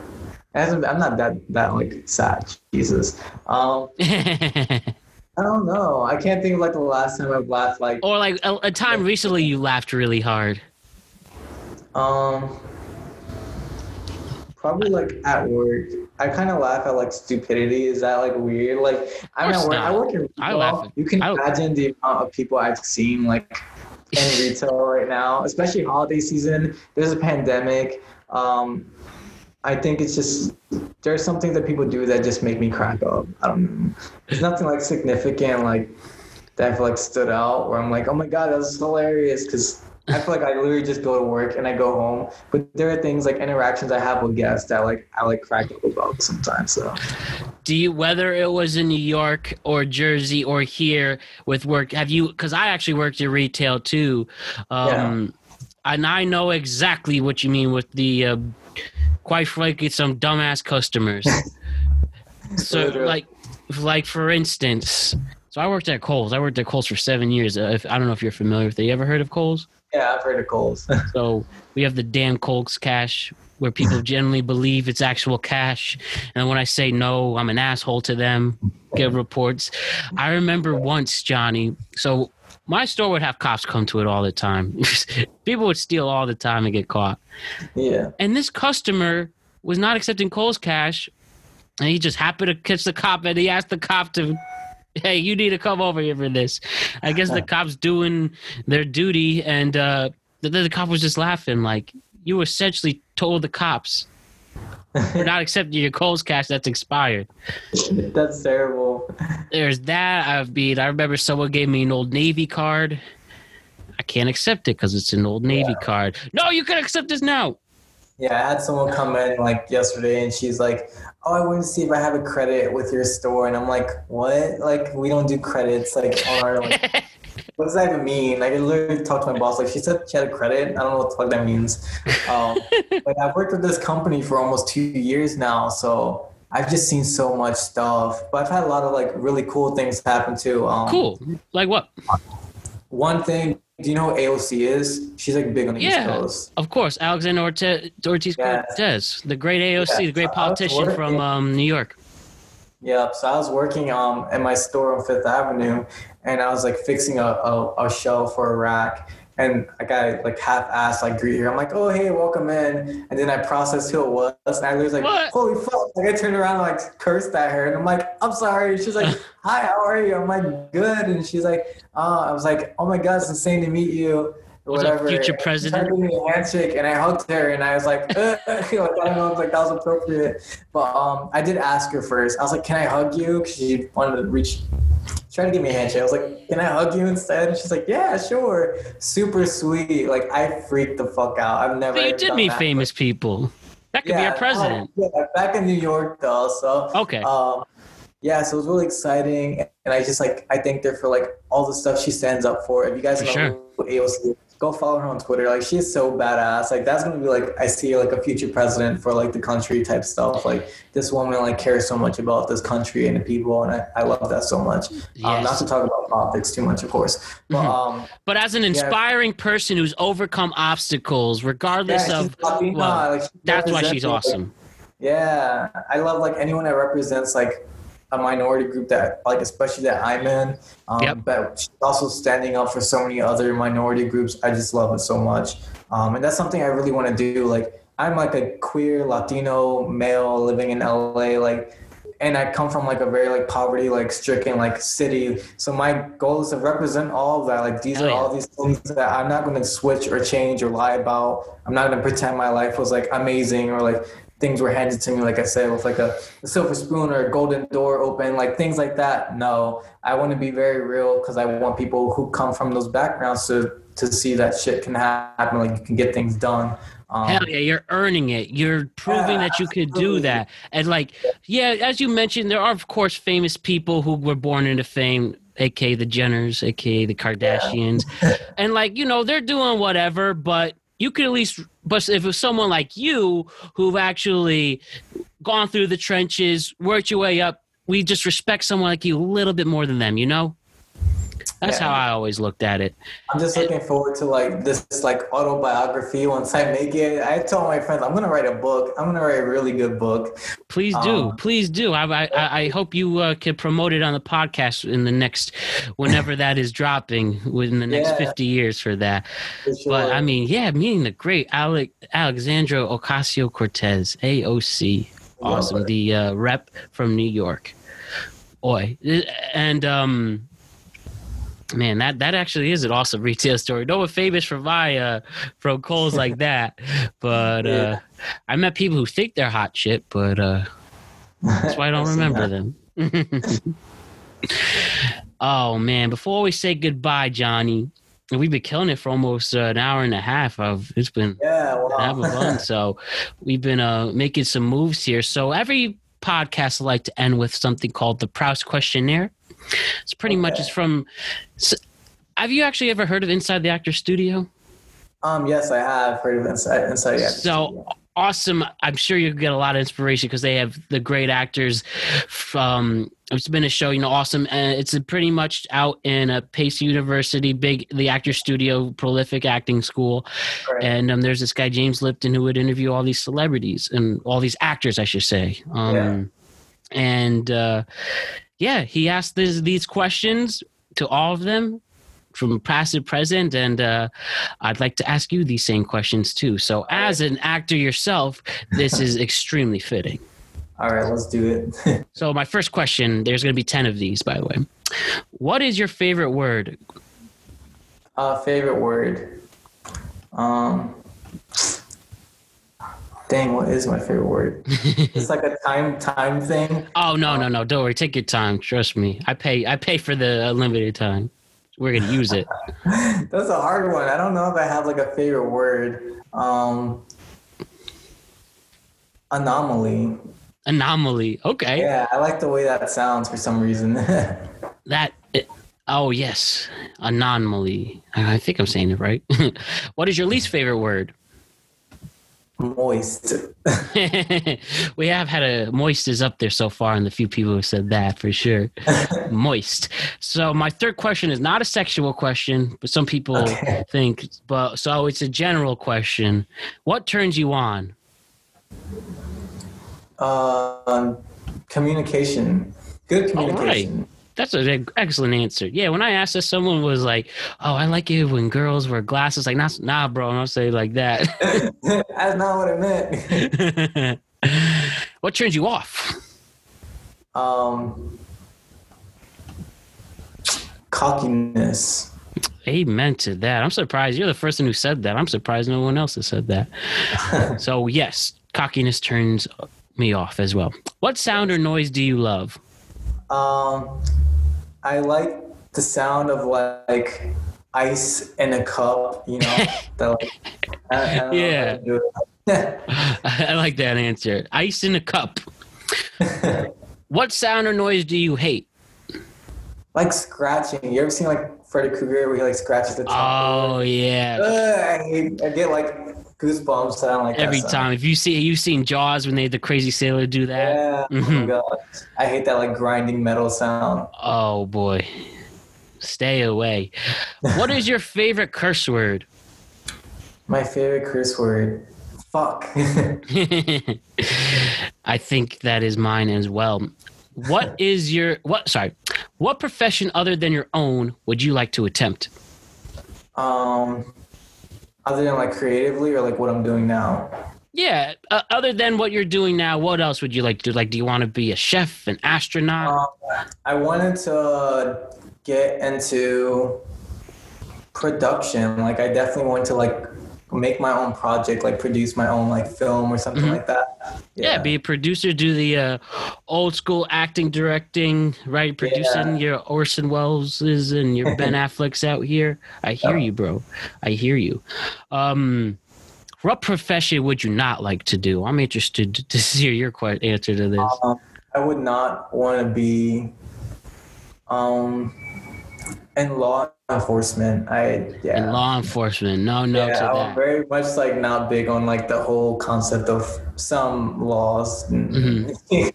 I'm not that that like sad. Jesus. Um, I don't know. I can't think of like the last time I've laughed like or like a, a time recently you laughed really hard. um probably like at work. I kind of laugh at like stupidity. Is that like weird? Like I'm at work. not. I work in retail. I laugh you can I- imagine the amount of people I've seen like in retail right now, especially holiday season. There's a pandemic. Um, I think it's just there's something that people do that just make me crack up. I don't know. There's nothing like significant like that I've like stood out where I'm like, oh my god, that's hilarious because I feel like I literally just go to work and I go home. But there are things like interactions I have with guests that like I like crack up about sometimes. So Do you whether it was in New York or Jersey or here with work? Have you? Because I actually worked in retail too, um, and I know exactly what you mean with the. Uh, quite frankly, some dumbass customers. so, like, like for instance, so I worked at Kohl's. I worked at Kohl's for seven years. Uh, if, I don't know if you're familiar with it. You ever heard of Kohl's? yeah, I've heard of Kohl's. So we have the damn Kohl's cash where people generally believe it's actual cash. And when I say no, I'm an asshole to them, get reports. I remember once, Johnny, so my store would have cops come to it all the time. people would steal all the time and get caught. yeah. And this customer was not accepting Kohl's cash, and he just happened to catch the cop, and he asked the cop to, "Hey, you need to come over here for this." I guess the cops doing their duty, and uh, the, the cop was just laughing, like you essentially told the cops we're not accepting your Kohl's cash that's expired. That's terrible. There's that. I've been. I remember someone gave me an old Navy card. I can't accept it because it's an old Navy card. No, you can accept this now. Yeah, I had someone come in like yesterday and she's like, Oh, I wanted to see if I have a credit with your store. And I'm like, What? Like, we don't do credits like on our like what does that even mean? Like I literally talked to my boss, like she said she had a credit. I don't know what the fuck that means. Um, but I've worked with this company for almost two years now, so I've just seen so much stuff. But I've had a lot of like really cool things happen too. Um, Cool. Like what? One thing, do you know what AOC is? She's like big on the East Yeah, Coast. of course. Alexander Ortiz, Ortiz. Cortez, the great AOC, Yeah, the great politician from um, New York. Yeah, so I was working um in my store on Fifth Avenue, and I was like fixing a, a, a shelf for a rack, and a guy like half-assed like greet her. I'm like, oh hey, welcome in, and then I processed who it was, and I was like, What? holy fuck! Like I turned around and like cursed at her, and I'm like, I'm sorry. She's like, hi, how are you? I'm like, good, and she's like, uh, I was like, oh my god, it's insane to meet you. Whatever. future she president? give me a handshake, and I hugged her, and I was like, uh, I don't know, like that was appropriate. But um, I did ask her first. I was like, "Can I hug you? Because she wanted to reach, trying to give me a handshake. I was like, "Can I hug you instead?" And she's like, "Yeah, sure." Super sweet. Like I freaked the fuck out. I've never. But you did meet that. famous people. That could be our president. Yeah, back in New York though. So Okay. um, yeah, so it was really exciting, and I just like I thanked her for like all the stuff she stands up for. If you guys For know sure. AOC, go follow her on Twitter. Like she's so badass. Like that's gonna be like I see like a future president for like the country type stuff. Like this woman like cares so much about this country and the people, and I, I love that so much. Um, not to talk about politics too much, of course, but Mhm. um, But as an inspiring person who's overcome obstacles, regardless she's of, well, like, that's why she's like, awesome. Yeah, I love like anyone that represents like a minority group that like especially that I'm in. Um, Yep. But she's also standing up for so many other minority groups. I just love it so much, um, and that's something I really want to do. Like I'm like a queer Latino male living in LA, like. And I come from like a very like poverty like stricken like city. So my goal is to represent all of that. Like these Hell are yeah. all these things that I'm not going to switch or change or lie about. I'm not going to pretend my life was like amazing or like things were handed to me, like I said, with like a, a silver spoon or a golden door open, like things like that. No, I want to be very real because I want people who come from those backgrounds to to see that shit can happen. Like you can get things done. Um, Hell yeah, you're earning it. You're proving Yeah, that you could do that. And like, yeah, as you mentioned, there are of course famous people who were born into fame, aka the Jenners, aka the Kardashians, and like you know they're doing whatever. But you could at least, but if it was someone like you who've actually gone through the trenches, worked your way up, we just respect someone like you a little bit more than them. You know, that's Yeah. how I always looked at it. I'm just looking forward to like this like autobiography once I make it. I told my friends I'm gonna write a book. I'm gonna write a really good book. Please do, Um, please do. I I, I hope you uh, can promote it on the podcast in the next, whenever that is dropping, within the next Yeah. fifty years for that. For sure. But I mean, yeah, meeting the great Alec Alexandra Ocasio Cortez, AOC, awesome, the uh, rep from New York. Oi, and um. Man, that, that actually is an awesome retail story. No one famous for my uh from Kohl's like that. But uh Yeah. I met people who think they're hot shit, but uh that's why I don't I've remember them. oh man, before we say goodbye, Johnny, we've been killing it for almost uh, an hour and a half. Of it's been Yeah, wow. having fun. So we've been uh, making some moves here. So every podcast I like to end with something called the Proust questionnaire. It's pretty much Okay. it's from. s have you actually ever heard of Inside the Actor Studio? um, yes, I have heard of Inside Inside. the Actors So Studio. awesome! I'm sure you get a lot of inspiration because they have the great actors from. It's been a show, you know, awesome, and it's pretty much out in a Pace University, big the actor studio, prolific acting school, Right. and um, there's this guy James Lipton who would interview all these celebrities and all these actors, I should say. Um, And uh, yeah, he asked this, these questions to all of them from past to present, and uh, I'd like to ask you these same questions too. So, as an actor yourself, this is extremely fitting. All right, let's do it. So, my first question there's going to be 10 of these, by the way. What is your favorite word? uh, favorite word. Um, dang, what is my favorite word? it's like a time time thing. Oh, no, no, no. Don't worry. Take your time. Trust me. I pay, I pay for the unlimited time. We're going to use it. That's a hard one. I don't know if I have like a favorite word. Um, anomaly. Anomaly. Okay. Yeah, I like the way that sounds for some reason. That. It, oh, yes. Anomaly. I think I'm saying it right. what is your least favorite word? Moist. we have had a moist is up there so far, and the few people who said that for sure. moist. So my third question is not a sexual question, but some people Okay. think. But so it's a general question. What turns you on? Um, communication. Good communication. That's an excellent answer. Yeah, when I asked this, someone was like, "Oh, I like it when girls wear glasses." Like, nah, nah, bro, don't say like that. That's not what I meant. what turns you off? um, cockiness. Amen to that. I'm surprised you're the first one who said that. I'm surprised no one else has said that. so yes, cockiness turns me off as well. What sound or noise do you love? Um, I like the sound of like ice in a cup. You know, the, like, I, I know Yeah. how to do it. I like that answer. Ice in a cup. what sound or noise do you hate? like scratching. You ever seen like Freddy Krueger where he like scratches the top? Oh yeah. Ugh, I, hate, I get like goosebumps. Don't like Every sound. time. If you see you've seen Jaws when they had the crazy sailor do that. Yeah. Oh my Mhm. god. I hate that like grinding metal sound. Oh boy. Stay away. What is your favorite curse word? My favorite curse word. Fuck. I think that is mine as well. What is your what sorry. What profession other than your own would you like to attempt? um, other than like creatively or like what I'm doing now. Yeah, uh, other than what you're doing now, what else would you like to do? Like do you want to be a chef, an astronaut? Um, I wanted to get into production. Like I definitely want to like make my own project, like produce my own like film or something Mhm. like that. yeah. be a producer, do the uh, old school acting, directing, right? Producing your Orson Welles's and your Ben Affleck's out here. I hear you, bro. I hear you. Um, what profession would you not like to do? I'm interested to- hear your answer to this. Um, I would not want to be um in law enforcement. I yeah. In law enforcement, no, no yeah, I'm very much like not big on like the whole concept of some laws. Mm-hmm.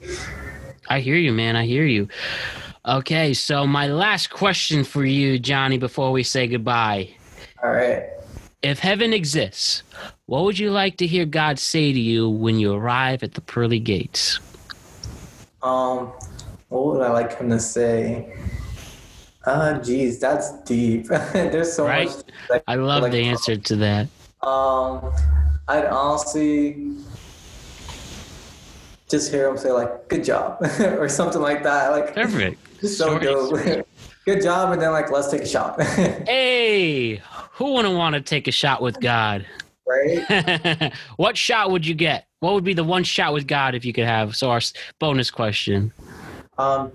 I hear you, man. I hear you. Okay, so my last question for you, Johnny, before we say goodbye. All right. If heaven exists, what would you like to hear God say to you when you arrive at the pearly gates? Um, what would I like him to say? Uh, geez, that's deep. There's so Right? much. Like, I love like, the answer to that. Um, I'd honestly just hear him say like "good job" or something like that. Like Perfect. so Short dope. Good job, and then like let's take a shot. Hey, who wouldn't want to take a shot with God? right? what shot would you get? What would be the one shot with God if you could have? So our bonus question: Um,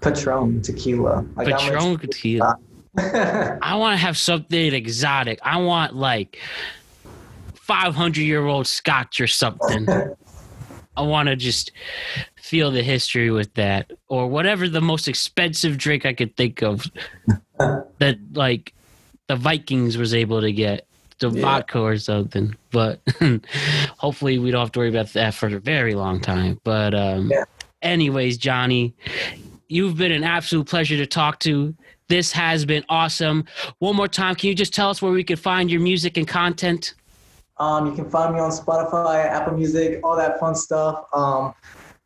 Patron tequila. Like, how much- Patron tequila. I want to have something exotic. I want like 500 year old scotch or something. I want to just feel the history with that or whatever the most expensive drink I could think of that like the Vikings was able to get the Yeah. vodka or something. But hopefully we don't have to worry about that for a very long time. But um Yeah. anyways, Johnny, you've been an absolute pleasure to talk to. This has been awesome. One more time, can you just tell us where we can find your music and content? Um, you can find me on Spotify, Apple Music, all that fun stuff. Um,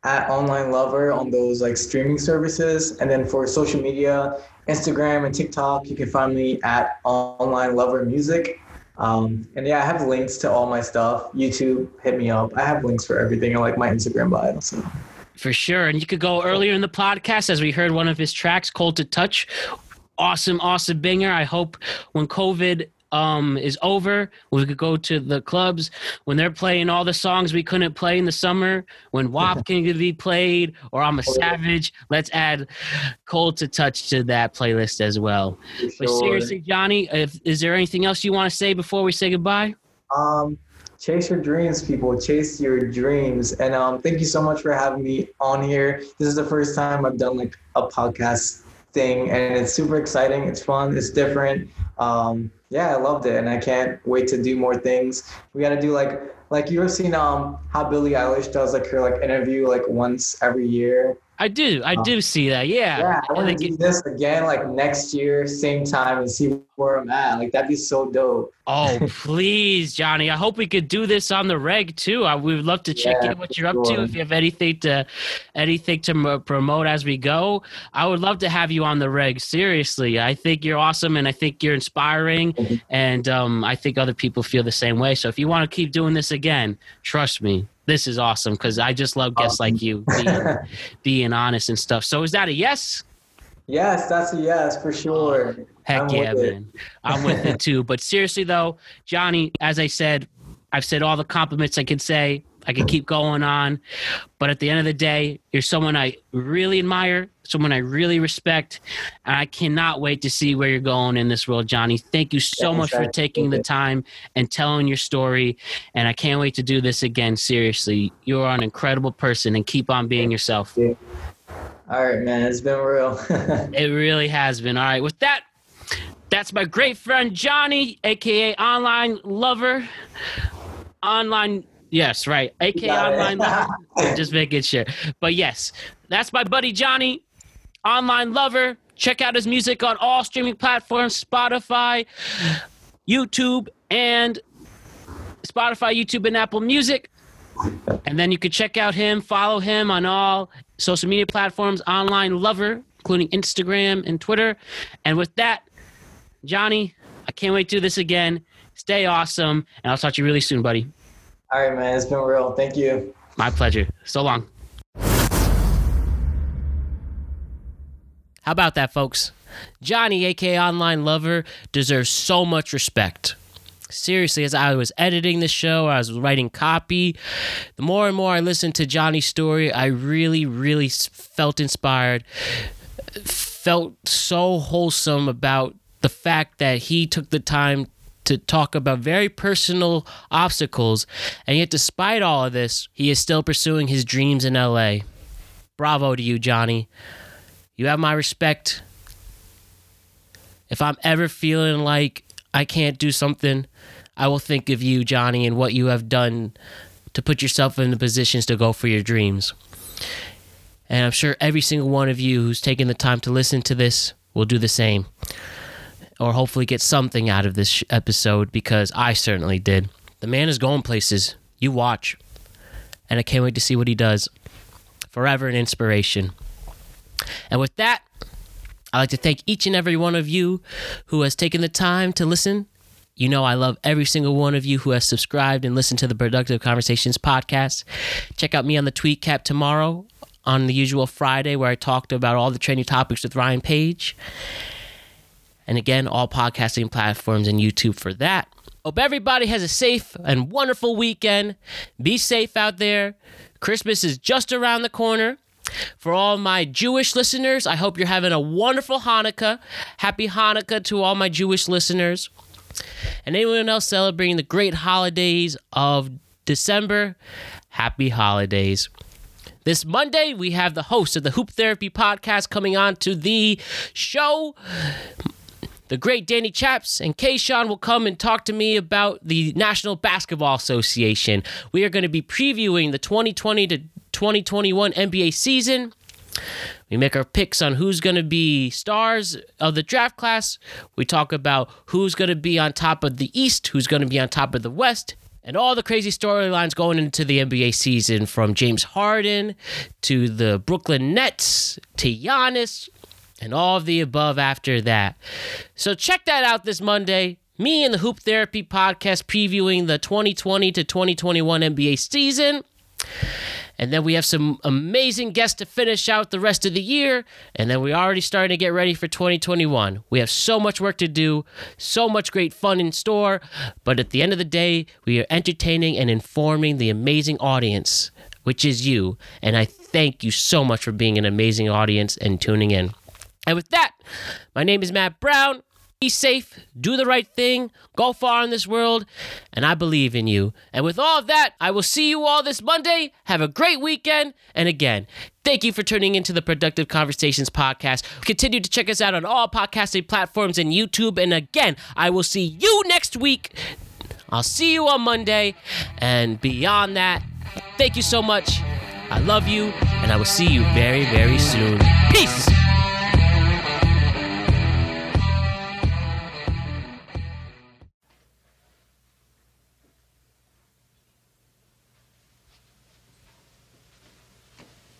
at Online Lover on those like streaming services. And then for social media, Instagram and TikTok, you can find me at Online Lover Music. Um, and yeah, I have links to all my stuff. YouTube, hit me up. I have links for everything. I like my Instagram bio. So. For sure. And you could go earlier in the podcast as we heard one of his tracks, Cold to Touch. Awesome, awesome banger. I hope when COVID um, is over, we could go to the clubs when they're playing all the songs we couldn't play in the summer. When WAP can be played, or I'm a Savage. Let's add Cold to Touch to that playlist as well. But seriously, Johnny, if, is there anything else you want to say before we say goodbye? Um, chase your dreams, people. Chase your dreams. And um, thank you so much for having me on here. This is the first time I've done like a podcast thing, and it's super exciting. It's fun. It's different. Um, yeah, I loved it, and I can't wait to do more things. We got to do like like you ever seen um how Billie Eilish does like her like interview like once every year. I do. I do see that. Yeah. Yeah, I want to do this again like next year, same time, and see where I'm at. Like that'd be so dope. Oh, please, Johnny. I hope we could do this on the reg too. I we would love to check Yeah, in what you're up to. If you have anything to anything to mo- promote as we go, I would love to have you on the reg. Seriously, I think you're awesome, and I think you're inspiring, and um, I think other people feel the same way. So if you want to keep doing this again, trust me. This is awesome because I just love guests like you being, being honest and stuff. So is that a yes? Yes, that's a yes for sure. Heck I'm yeah, man. I'm with it too. But seriously though, Johnny, as I said, I've said all the compliments I can say. I can keep going on. But at the end of the day, you're someone I really admire, someone I really respect. And I cannot wait to see where you're going in this world, Johnny. Thank you so Thanks, much for taking the time and telling your story. And I can't wait to do this again. Seriously. You're an incredible person and keep on being yourself. All right, man. It's been real. It really has been. All right. With that, that's my great friend Johnny, aka Online Lover. Online, yes, right. AKA. Online Lover. Just making sure. But yes, that's my buddy Johnny, Online Lover. Check out his music on all streaming platforms Spotify, YouTube, and Spotify, YouTube, and Apple Music. And then you can check out him, follow him on all social media platforms, online lover, including Instagram and Twitter. And with that, Johnny, I can't wait to do this again. Stay awesome, and I'll talk to you really soon, buddy. All right, man. It's been real. Thank you. My pleasure. So long. How about that, folks? Johnny, aka Online Lover, deserves so much respect. Seriously, as I was editing the show, I was writing copy, the more and more I listened to Johnny's story, I really, really felt inspired, felt so wholesome about the fact that he took the time to talk about very personal obstacles, and yet, despite all of this, he is still pursuing his dreams in LA. Bravo to you, Johnny. You have my respect. If I'm ever feeling like I can't do something, I will think of you, Johnny, and what you have done to put yourself in the positions to go for your dreams. And I'm sure every single one of you who's taken the time to listen to this will do the same. Or hopefully get something out of this episode because I certainly did. The man is going places. You watch. And I can't wait to see what he does. Forever an inspiration. And with that, I'd like to thank each and every one of you who has taken the time to listen. You know, I love every single one of you who has subscribed and listened to the Productive Conversations podcast. Check out me on the Tweet Cap tomorrow on the usual Friday where I talked about all the trending topics with Ryan Page. And again, all podcasting platforms and YouTube for that. Hope everybody has a safe and wonderful weekend. Be safe out there. Christmas is just around the corner. For all my Jewish listeners, I hope you're having a wonderful Hanukkah. Happy Hanukkah to all my Jewish listeners. And anyone else celebrating the great holidays of December, happy holidays. This Monday, we have the host of the Hoop Therapy podcast coming on to the show. The great Danny Chaps and Kayshawn will come and talk to me about the National Basketball Association. We are going to be previewing the 2020 to 2021 NBA season. We make our picks on who's going to be stars of the draft class. We talk about who's going to be on top of the East, who's going to be on top of the West, and all the crazy storylines going into the NBA season from James Harden to the Brooklyn Nets to Giannis and all of the above after that. So check that out this Monday. Me and the Hoop Therapy podcast previewing the 2020 to 2021 NBA season. And then we have some amazing guests to finish out the rest of the year. And then we're already starting to get ready for 2021. We have so much work to do, so much great fun in store. But at the end of the day, we are entertaining and informing the amazing audience, which is you. And I thank you so much for being an amazing audience and tuning in. And with that, my name is Matt Brown. Be safe, do the right thing, go far in this world, and I believe in you. And with all of that, I will see you all this Monday. Have a great weekend. And again, thank you for tuning into the Productive Conversations podcast. Continue to check us out on all podcasting platforms and YouTube. And again, I will see you next week. I'll see you on Monday. And beyond that, thank you so much. I love you, and I will see you very, very soon. Peace.